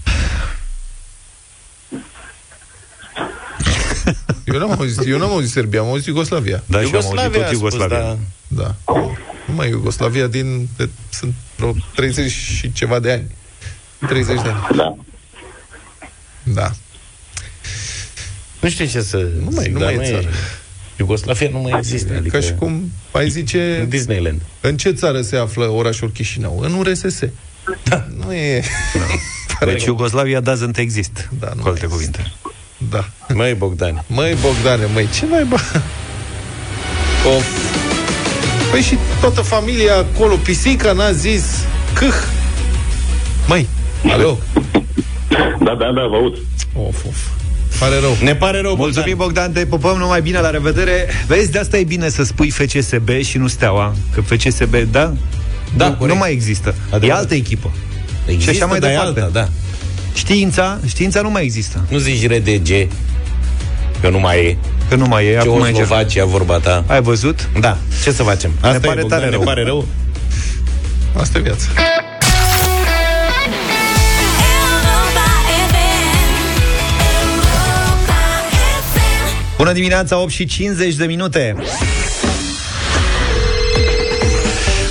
Eu n-am auzit, eu n-am auzit Serbia, am auzit Iugoslavia. Da, și am auzit Iugoslavia tot a spus, Iugoslavia. da. Da. Numai Iugoslavia din... De, sunt vreo 30 și ceva de ani. 30 de ani. Da. Da. Nu știu ce să Nu mai- zic, nu dar mai e țară. Iugoslavia nu mai există. Adică Ca și cum ai zice... Disneyland. În ce țară se află orașul Chișinău? În URSS. Da. Nu e... Deci Iugoslavia doesn't exist, Da, nu cu alte mai cuvinte. Da. Măi, Bogdan. Măi, Bogdane, măi, ce naiba? Of. Păi și toată familia acolo, pisica n-a zis câh. Măi, alo? Da, da, da, vă aud. Of, of. Pare rău. Ne pare rău, Mulțumim, Bogdan, te pupăm numai bine, la revedere. Vezi, de asta e bine să spui FCSB și nu Steaua. Că FCSB, da? Da, nu, corect. nu mai există. Adevărat. E altă echipă. Există, și așa mai dar e departe. Alta, da. Știința, știința nu mai există. Nu zici RDG, că nu mai e. Că nu mai e. Acum e Ceoslovacia, vorba ta. Ai văzut? Da, ce să facem? Asta Ne pare e, Bogdan, tare ne rău. pare rău. Asta e viața. Bună dimineața, 8 și 50 de minute!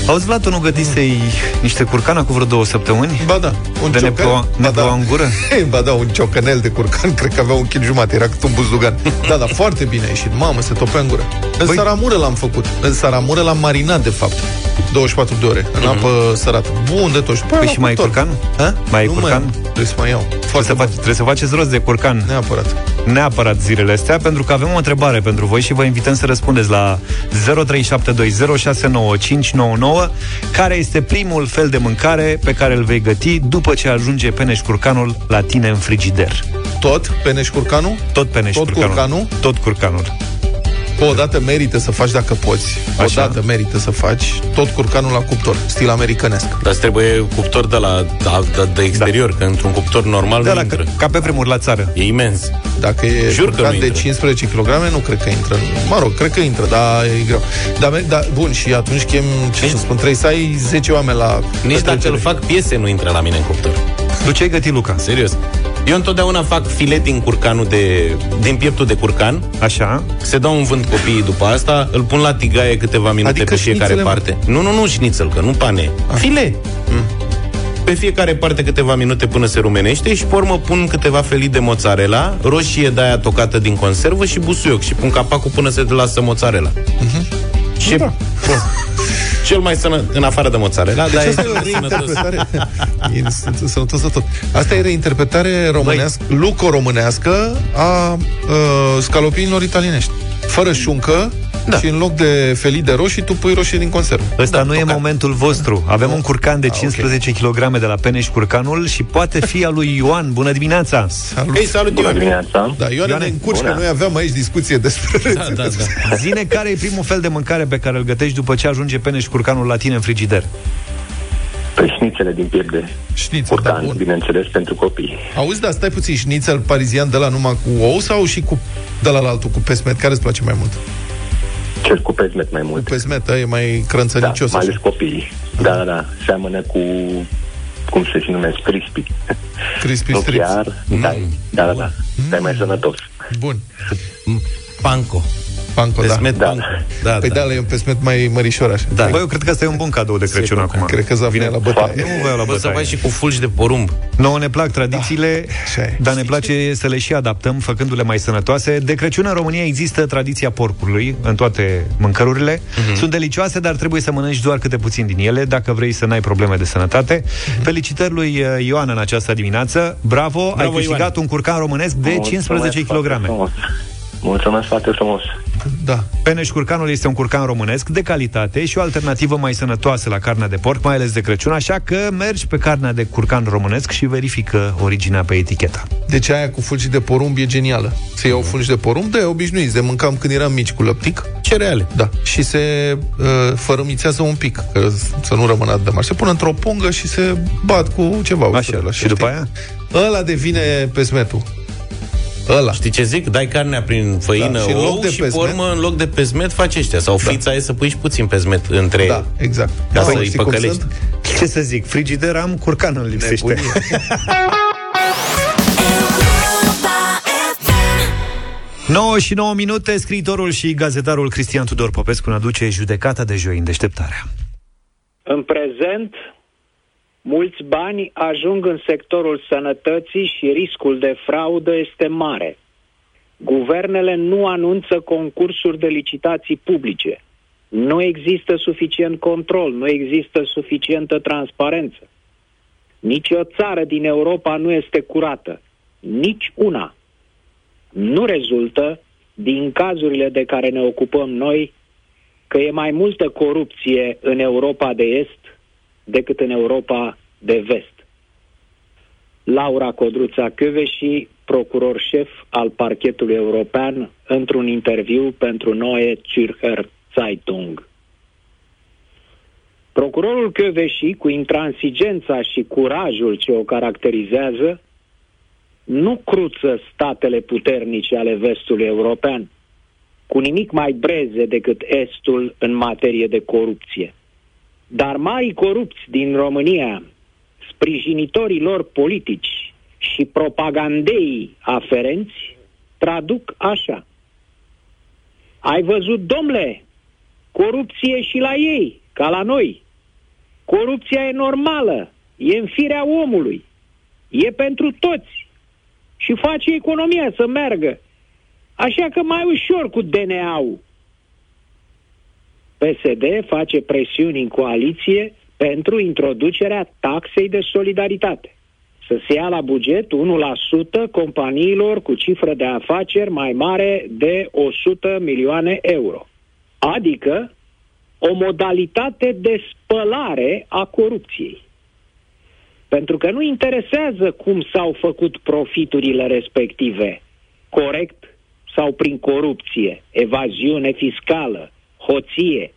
Auzi, Vlad, tu nu gătisei niște curcana cu vreo două săptămâni? Ba da, un de ciocan. Ba da. în gură? Ba da, un ciocanel de curcan, cred că avea un kil jumate, era cât un buzdugan. da, da, foarte bine a ieșit, mamă, se topea în gură. În Băi... saramură l-am făcut, în saramură l-am marinat, de fapt. 24 de ore, în apă sărată. Bun de tot. Și, Păi și mai e curcan? Ha? Mai e nu curcan? Mai, am. trebuie să mai iau. Trebuie să, faci, trebuie să faceți rost de curcan. Neapărat. Neapărat zilele astea, pentru că avem o întrebare pentru voi și vă invităm să răspundeți la 0372069599 care este primul fel de mâncare pe care îl vei găti după ce ajunge peneș curcanul la tine în frigider. Tot peneș curcanul? Tot peneș Tot curcanul. curcanul? Tot curcanul. O dată merită să faci dacă poți. O Așa. dată merită să faci tot curcanul la cuptor, stil americanesc. Dar îți trebuie cuptor de la de, de, de exterior, da. că într-un cuptor normal De nu la, intră. ca pe vremuri la țară. E imens. Dacă e Jur că curcan nu de intră. 15 kg, nu cred că intră. Mă rog, cred că intră, dar e greu. Dar, me- da, bun, și atunci chem, ce să spun, trebuie să ai 10 oameni la Nici dacă petrecere. îl fac piese, nu intră la mine în cuptor. Tu ce ai gătit, Luca? Serios. Eu întotdeauna fac filet din curcanul de, din pieptul de curcan. Așa. Se dau un vânt copiii după asta, îl pun la tigaie câteva minute Adică pe fiecare șnițele, mă? parte. Nu, nu, nu șnițel, că nu pane. File. Mm. Pe fiecare parte câteva minute până se rumenește și pe urmă pun câteva felii de mozzarella, roșie de aia tocată din conservă și busuioc și pun capacul până se lasă mozzarella. Și Da. cel mai sănă, în afară de mozzarella, Deci dar asta e e o sănătos. reinterpretare. E s- sănătos de tot. Asta e reinterpretare românească, luco-românească a uh, scalopinilor italienești. Fără șuncă da. și în loc de felii de roșii, tu pui roșii din conservă. Ăsta Da, nu e tocat. momentul vostru. Avem un curcan de Ah, ok. 15 kg de la Peneș Curcanul și poate fi al lui Ioan. Bună dimineața! Salut. Hei, salut, Bună Ioane! dimineața! Da, Ioane, Ioane, ne încurci că bună. noi aveam aici discuție despre Da, da, da. Zine care e primul fel de mâncare pe care îl gătești după ce ajunge Peneș Curcanul la tine în frigider. Pe șnițele din piept de Șnițel, da, curcan, bun. bineînțeles, pentru copii. Auzi, dar stai puțin, șnițel parizian de la numai cu ou sau și cu de la altul, cu pesmet? Care îți place mai mult? Cel cu pezmet mai Cu mult. pesmet, ăla e mai Da, crânțănicios. mai așa. ales copiii. Da, da, da. Seamănă cu cum se și numesc, crispy. Crispy Nu strips. chiar, da, da, da, da. Dar e mai sănătos. Bun. Panco. Panco, da. Pesmet Da. panco. Da, Păi da, ăla e un pesmet mai mărișor așa. Da. Băi, eu cred că asta e un bun cadou de Crăciun acum. Cred că Zaf vine la bătaie. Nu vă iau la Poți să bătaie. faci și cu fulgi de porumb. Nouă ne plac tradițiile, așa e. dar ne place să le și adaptăm, făcându-le mai sănătoase. De Crăciun în România există tradiția porcului în toate mâncărurile. Sunt delicioase, dar trebuie să mănânci doar câte puțin din ele, dacă vrei să n-ai probleme de sănătate. Felicitări lui uh, Ioan în această dimineață. Bravo, ai câștigat Ioan. un curcan românesc de 15 Mulțumesc foarte kg. Frumos. Mulțumesc foarte frumos. Da. Peneș curcanul este un curcan românesc de calitate și o alternativă mai sănătoasă la carnea de porc, mai ales de Crăciun, așa că mergi pe carnea de curcan românesc și verifică originea pe eticheta. Deci aia cu fulgi de porumb e genială. Se iau fulgi de porumb, de obișnuiți, de mâncam când eram mici cu lăptic. Cereale. Da. Și se uh, fărâmițează un pic, că, să nu rămână atât de mari. Se pun într-o pungă și se bat cu ceva. Așa, ușurel, și după aia? Ăla devine pesmetul. Ăla. Știi ce zic? Dai carnea prin făină, Da, da, și în ou loc de și pe pesmet- urmă, în loc de pesmet, faci ăștia. Sau frița e să pui și puțin pesmet între Da, exact. Ca Da, să îi știi cum păcălești. sunt? Ce să zic, frigider am, curcan îl lipsește. Nebunie. 9 și 9 minute, scriitorul și gazetarul Cristian Tudor Popescu ne aduce judecata de joi în deșteptarea. În prezent, mulți bani ajung în sectorul sănătății și riscul de fraudă este mare. Guvernele nu anunță concursuri de licitații publice. Nu există suficient control, nu există suficientă transparență. Nici o țară din Europa nu este curată. Nici una. Nu rezultă, din cazurile de care ne ocupăm noi, că e mai multă corupție în Europa de Est decât în Europa de Vest. Laura Codruța Căveși, procuror șef al parchetului european, într-un interviu pentru Neue Zürcher Zeitung. Procurorul Căveși, cu intransigența și curajul ce o caracterizează, nu cruță statele puternice ale vestului european, cu nimic mai breze decât Estul în materie de corupție. Dar mai corupți din România, sprijinitorii lor politici și propagandei aferenți, traduc așa. Ai văzut, domnule, corupție și la ei, ca la noi. Corupția e normală, e în firea omului, e pentru toți și face economia să meargă. Așa că mai ușor cu DNA-ul. PSD face presiuni în coaliție pentru introducerea taxei de solidaritate. Să se ia la buget 1% companiilor cu cifră de afaceri mai mare de 100 milioane euro. Adică o modalitate de spălare a corupției. Pentru că nu interesează cum s-au făcut profiturile respective, corect sau prin corupție, evaziune fiscală, hoție.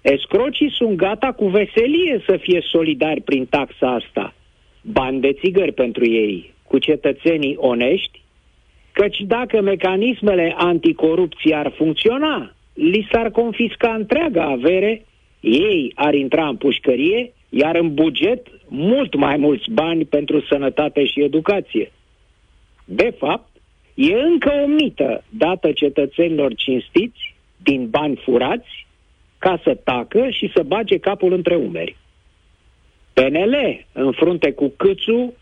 Escrocii sunt gata cu veselie să fie solidari prin taxa asta. Bani de țigări pentru ei, cu cetățenii onești, căci dacă mecanismele anticorupție ar funcționa, li s-ar confisca întreaga avere, ei ar intra în pușcărie, iar în buget mult mai mulți bani pentru sănătate și educație. De fapt, e încă o mită dată cetățenilor cinstiți din bani furați ca să tacă și să bage capul între umeri. PNL, în frunte cu Câțu,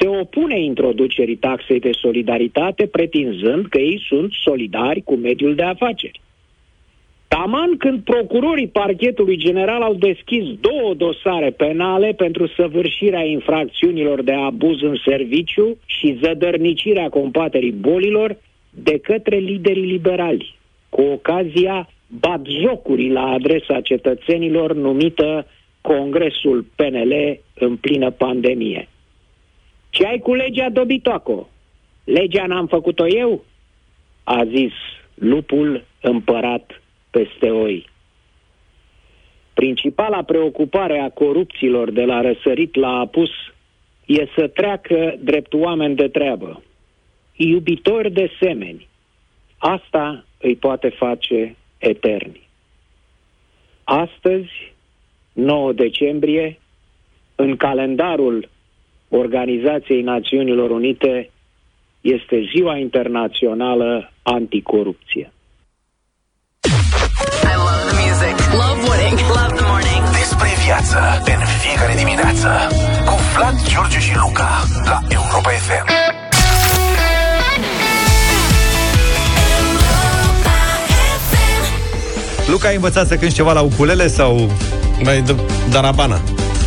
se opune introducerii taxei de solidaritate, pretinzând că ei sunt solidari cu mediul de afaceri. Taman când procurorii parchetului general au deschis două dosare penale pentru săvârșirea infracțiunilor de abuz în serviciu și zădărnicirea combaterii bolilor de către liderii liberali, cu ocazia batjocurii la adresa cetățenilor numită Congresul PNL în plină pandemie. Ce ai cu legea Dobitoaco? Legea n-am făcut-o eu? A zis lupul împărat peste oi. Principala preocupare a corupților de la răsărit la apus e să treacă drept oameni de treabă, iubitori de semeni. Asta îi poate face eterni. Astăzi, 9 decembrie, în calendarul Organizației Națiunilor Unite este Ziua Internațională Anticorupție. viață în fiecare dimineață cu Vlad, George și Luca la Europa FM. Luca, ai învățat să cânti ceva la ukulele sau... Mai de darabana.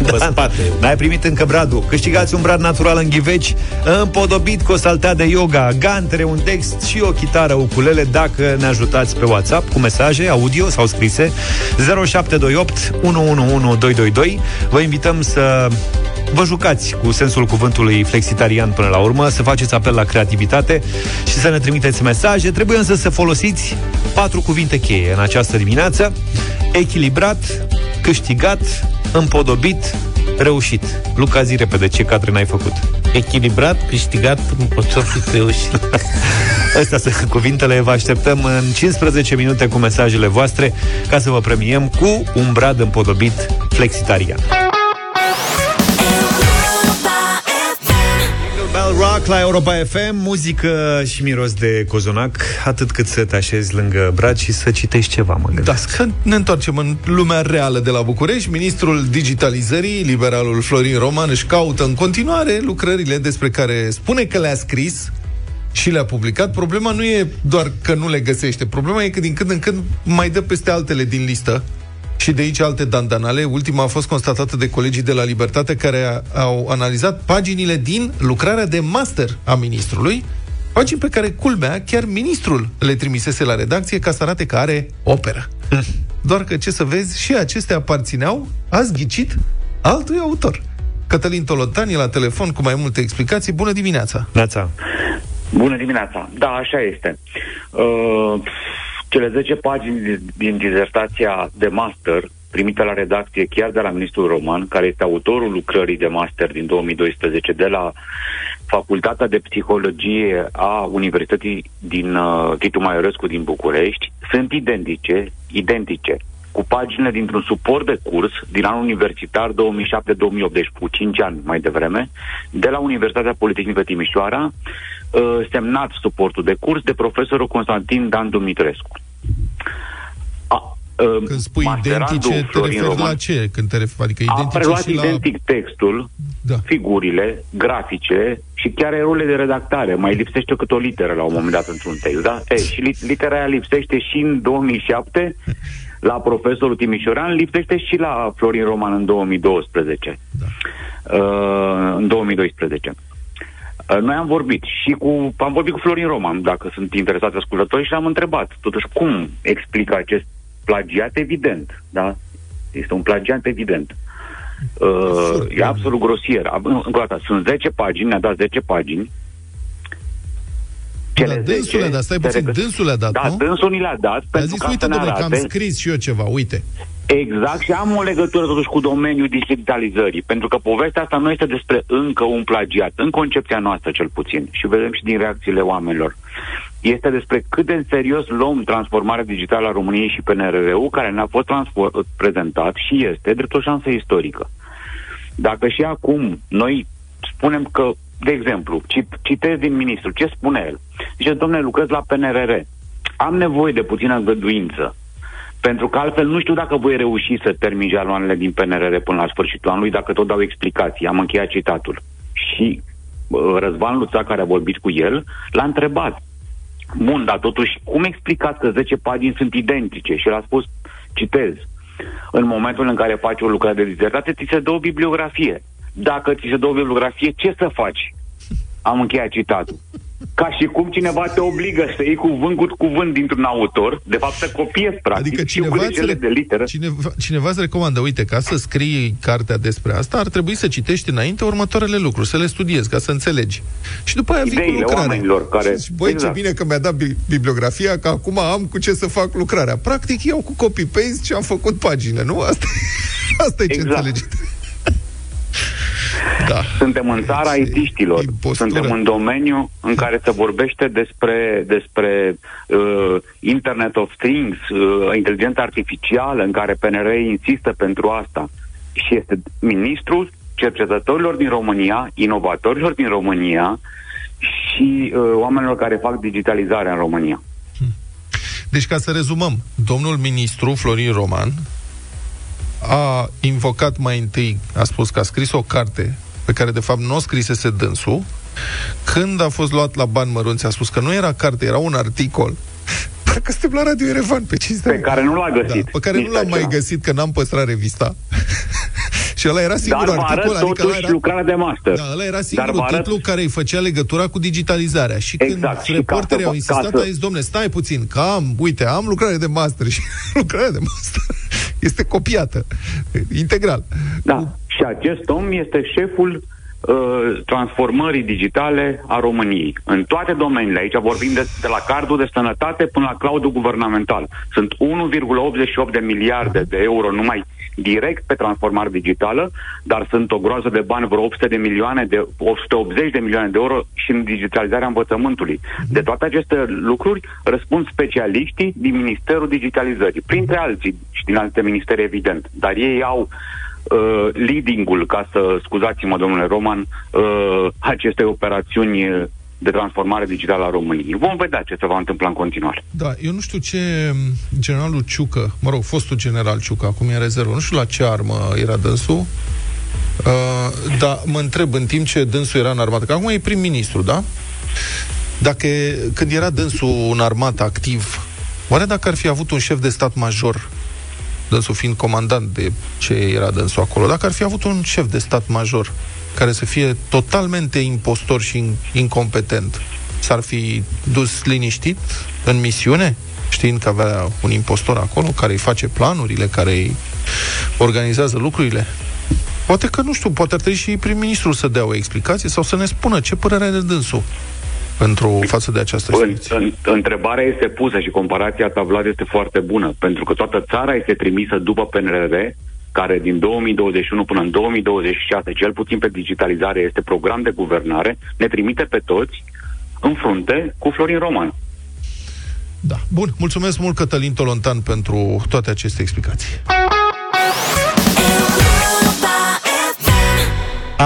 Pe Da. spate. N-ai primit încă bradul. Câștigați un brad natural în ghiveci, împodobit cu o saltea de yoga, gantere, un text și o chitară ukulele dacă ne ajutați pe WhatsApp cu mesaje audio sau scrise 0728 111222. Vă invităm să vă jucați cu sensul cuvântului flexitarian până la urmă, să faceți apel la creativitate și să ne trimiteți mesaje. Trebuie însă să folosiți patru cuvinte cheie în această dimineață. Echilibrat, câștigat, împodobit, reușit. Luca, zi repede ce cadre n-ai făcut. Echilibrat, câștigat, împodobit, reușit. Astea sunt cuvintele, vă așteptăm în 15 minute cu mesajele voastre ca să vă premiem cu un brad împodobit flexitarian. Bell Rock la Europa FM, muzică și miros de cozonac, atât cât să te așezi lângă brad și să citești ceva, mă Da, gândesc. că ne întoarcem în lumea reală de la București. Ministrul digitalizării, liberalul Florin Roman, își caută în continuare lucrările despre care spune că le-a scris și le-a publicat. Problema nu e doar că nu le găsește. Problema e că din când în când mai dă peste altele din listă și de aici alte dandanale. Ultima a fost constatată de colegii de la Libertate care a, au analizat paginile din lucrarea de master a ministrului, pagini pe care, culmea, chiar ministrul le trimisese la redacție ca să arate că are operă. Doar că, ce să vezi, și acestea aparțineau, ați ghicit, altui autor. Cătălin Tolotani la telefon cu mai multe explicații. Bună dimineața! Neața. Bună dimineața. Da, așa este. Uh, cele 10 pagini di- din dizertația de master primite la redacție chiar de la ministrul Roman, care este autorul lucrării de master din 2012 de la Facultatea de Psihologie a Universității din uh, Titu Maiorescu din București, sunt identice, identice cu paginile dintr-un suport de curs din anul universitar 2007-2008, deci cu 5 ani mai devreme, de la Universitatea Politehnică Timișoara, uh, semnat suportul de curs de profesorul Constantin Dan Dumitrescu. A, uh, Când spui masterandul identice, te Florin referi Roman la ce? Când te referi, adică a identice preluat și la... identic textul, Da. figurile, grafice și chiar erorile de redactare. Mai lipsește câte o literă la un moment dat într-un text, da? Ei, și li- litera aia lipsește și în 2007 la profesorul Timișoran, lipsește și la Florin Roman în 2012. Da. Uh, în 2012. Uh, Noi am vorbit și cu am vorbit cu Florin Roman, dacă sunt interesați ascultători, și l-am întrebat, totuși, cum explică acest plagiat evident, da? Este un plagiat evident. Uh, e absolut grosier. Ab- Încă o dată, sunt 10 pagini, ne-a dat 10 pagini. Da, dânsul le-a dat, stai se puțin, regăs- dânsul le-a dat, Da, nu? dânsul ni le-a dat A pentru zis, ca uite, să ne domnule, că am arate scris și eu ceva, uite. Exact, și am o legătură totuși cu domeniul digitalizării, pentru că povestea asta nu este despre încă un plagiat, în concepția noastră cel puțin, și vedem și din reacțiile oamenilor. Este despre cât de în serios luăm transformarea digitală a României și PNRR-ul, care ne-a fost transfor- prezentat și este drept o șansă istorică. Dacă și acum noi spunem că, de exemplu, cit- citez din ministru, ce spune el? Zice, domnule, lucrez la PNRR. Am nevoie de puțină îngăduință. Pentru că altfel nu știu dacă voi reuși să termin jaloanele din PNRR până la sfârșitul anului, dacă tot dau explicații. Am încheiat citatul. Și uh, Răzvan Luța, care a vorbit cu el, l-a întrebat. Bun, dar totuși, cum explicați că 10 pagini sunt identice? Și el a spus, citez, în momentul în care faci o lucrare de dizertație, ți se dă o bibliografie. Dacă ți se dă o bibliografie, ce să faci? Am încheiat citatul. Ca și cum cineva te obligă să iei cuvânt cu cuvânt dintr-un autor, de fapt să copiezi practic Adică și cu cineva, îți greșelile re- de literă. cineva, cineva îți recomandă, uite, ca să scrii cartea despre asta, ar trebui să citești înainte următoarele lucruri, să le studiezi, ca să înțelegi. Și după aia vii cu Ideile lucrarea. oamenilor care- Și, băi, Exact. ce bine că mi-a dat bi- bibliografia, că acum am cu ce să fac lucrarea. Practic, iau cu copy-paste și am făcut paginile, nu? Asta, asta e ce Exact. înțelegi. Da. Suntem în țara itiștilor. Suntem în domeniu în care se vorbește despre, despre uh, Internet of Things, uh, inteligența artificială, în care PNR insistă pentru asta. Și este ministrul cercetătorilor din România, inovatorilor din România și uh, oamenilor care fac digitalizarea în România. Deci, ca să rezumăm, domnul ministru Florin Roman a invocat mai întâi, a spus că a scris o carte pe care de fapt nu o scrisese dânsul, când a fost luat la bani mărunți, a spus că nu era carte, era un articol. Parcă suntem la Radio Erevan pe cinstea Pe care nu l-a găsit. Da, pe care Nici nu l-am pe mai acela. găsit, că n-am păstrat revista. și ăla era singurul Dar vă articol, arăt adică totuși ăla era... lucrarea de master. Da, ăla era Dar singurul vă arăt- titlu care îi făcea legătura cu digitalizarea. Și când Exact, și reporterii ca să- au insistat, ca să- a zis, domne, stai puțin, că am, uite, am lucrare de master și lucrarea de master este copiată, integral. Da. Și acest om este șeful uh, transformării digitale a României. În toate domeniile. Aici vorbim de, de la cardul de sănătate până la cloudul guvernamental. Sunt 1,88 de miliarde de euro numai direct pe transformare digitală, dar sunt o groază de bani, vreo 800 de milioane, de 180 de milioane de euro și în digitalizarea învățământului. De toate aceste lucruri răspund specialiștii din Ministerul Digitalizării, printre alții și din alte ministere, evident. Dar ei au uh, leading-ul, ca să scuzați-mă, domnule Roman, uh, acestei operațiuni uh, de transformare digitală a României. Vom vedea ce se va întâmpla în continuare. Da, eu nu știu ce generalul Ciucă, mă rog, fostul general Ciucă, acum e în rezervă, nu știu la ce armă era dânsul, uh, dar mă întreb, în timp ce dânsul era în armată, că acum e prim-ministru, da? Dacă, când era dânsul în armată activ, oare dacă ar fi avut un șef de stat major, dânsul fiind comandant de ce era dânsul acolo, dacă ar fi avut un șef de stat major care să fie totalmente impostor și in- incompetent, s-ar fi dus liniștit în misiune, știind că avea un impostor acolo care îi face planurile, care îi organizează lucrurile? Poate că, nu știu, poate ar trebui și prim-ministrul să dea o explicație sau să ne spună ce părere are de dânsul pentru față de această În, în, întrebarea este pusă și comparația ta, Vlad, este foarte bună, pentru că toată țara este trimisă după PNRR, care din 2021 până în 2026, cel puțin pe digitalizare, este program de guvernare, ne trimite pe toți în frunte cu Florin Roman. Da. Bun, mulțumesc mult, Cătălin Tolontan, pentru toate aceste explicații.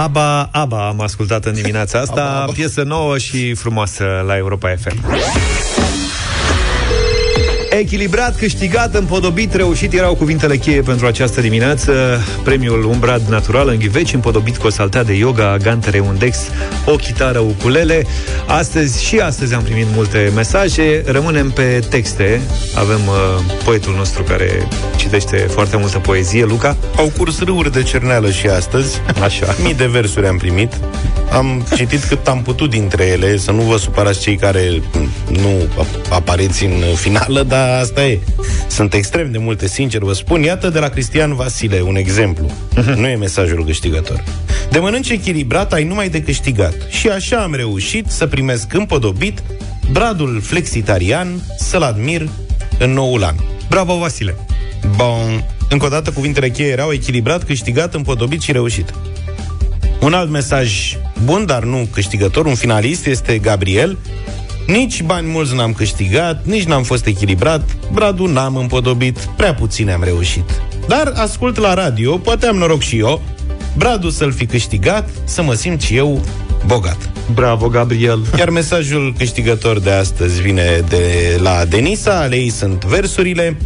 Aba, Aba am ascultat în dimineața asta, Aba, Aba. piesă nouă și frumoasă la Europa FM. Echilibrat, câștigat, împodobit, reușit erau cuvintele cheie pentru această dimineață. Premiul Umbrad Natural în ghiveci, împodobit cu o saltea de yoga, gantere undex, o chitară ukulele. Astăzi și astăzi am primit multe mesaje. Rămânem pe texte. Avem uh, poetul nostru care citește foarte multă poezie, Luca. Au curs râuri de cerneală și astăzi. Așa. Mii de versuri am primit. Am citit cât am putut dintre ele, să nu vă supărați cei care nu apareți în finală, dar asta e. Sunt extrem de multe, sincer vă spun. Iată de la Cristian Vasile, un exemplu. Nu e mesajul câștigător. De mănânci echilibrat ai numai de câștigat. Și așa am reușit să primesc împodobit bradul flexitarian să-l admir în noul an. Bravo, Vasile! Bun. Încă o dată, cuvintele cheie erau echilibrat, câștigat, împodobit și reușit. Un alt mesaj bun, dar nu câștigător, un finalist, este Gabriel. Nici bani mulți n-am câștigat, nici n-am fost echilibrat, bradul n-am împodobit, prea puține am reușit. Dar ascult la radio, poate am noroc și eu, bradul să-l fi câștigat, să mă simt și eu bogat. Bravo, Gabriel! Iar mesajul câștigător de astăzi vine de la Denisa, ale ei sunt versurile.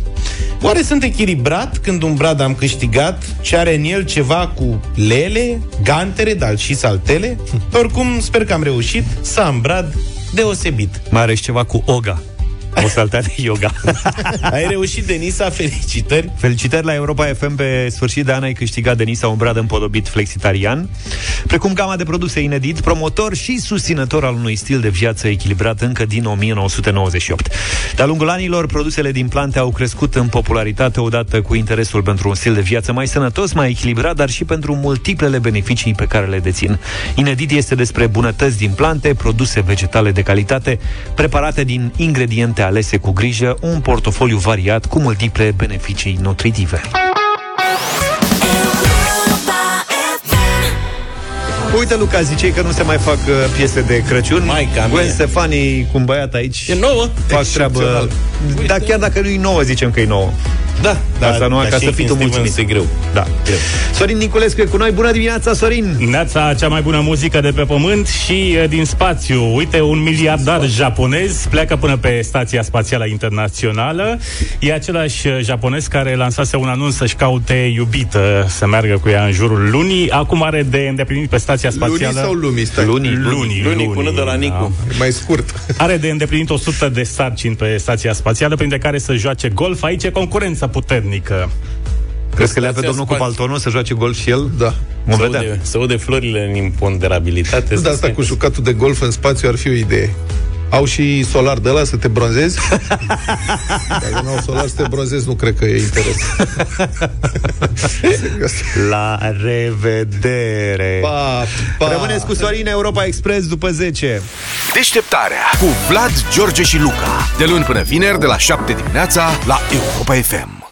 Oare sunt echilibrat când un brad am câștigat și are în el ceva cu lele, gantere, dar și saltele? Oricum, sper că am reușit să am brad deosebit. Mai are și ceva cu Oga. O saltea de yoga. Ai reușit, Denisa, felicitări! Felicitări la Europa FM pe sfârșit de an ai câștigat Denisa un brad împodobit flexitarian, precum gama de produse inedit, promotor și susținător al unui stil de viață echilibrat încă din 1998. De-a lungul anilor, produsele din plante au crescut în popularitate odată cu interesul pentru un stil de viață mai sănătos, mai echilibrat, dar și pentru multiplele beneficii pe care le dețin. Inedit este despre bunătăți din plante, produse vegetale de calitate, preparate din ingrediente alese cu grijă, un portofoliu variat cu multiple beneficii nutritive. Uite, Luca, zicei că nu se mai fac uh, piese de Crăciun. Maica Gwen mea. Stefani cu un băiat aici. E nouă? Fac treabă. Dar chiar dacă nu e nouă, zicem că e nouă. Da, Dar asta nu, dar ca și să fii tu King mulțumit. Stevens e greu. Da. Sorin Niculescu e cu noi. Bună dimineața, Sorin! Neața, cea mai bună muzică de pe pământ și e, din spațiu. Uite, un miliardar japonez pleacă până pe Stația Spațială Internațională. E același e, japonez care lansase un anunț să-și caute iubită să meargă cu ea în jurul lunii. Acum are de îndeplinit pe Stația Spațială... Lunii sau lumii? Stai. Lunii, Lunii, Lunii, până de la Nicu. E mai scurt. Are de îndeplinit 100 de sarcini pe stația spațială, printre care să joace golf. Aici e concurență puternică. Crezi că le-a pe Stația domnul cu spați- paltonul să joace golf și el? Da. Vom Să vedea. aude, să aude florile în imponderabilitate. De asta cu jucatul de golf în spațiu ar fi o idee. Au și solar de la să te bronzezi? Dacă nu au solar să te bronzezi, nu cred că e interes. La revedere! Pa, pa. Rămâneți cu Sorin Europa Express după 10. Deșteptarea cu Vlad, George și Luca. De luni până vineri, de la 7 dimineața, la Europa FM.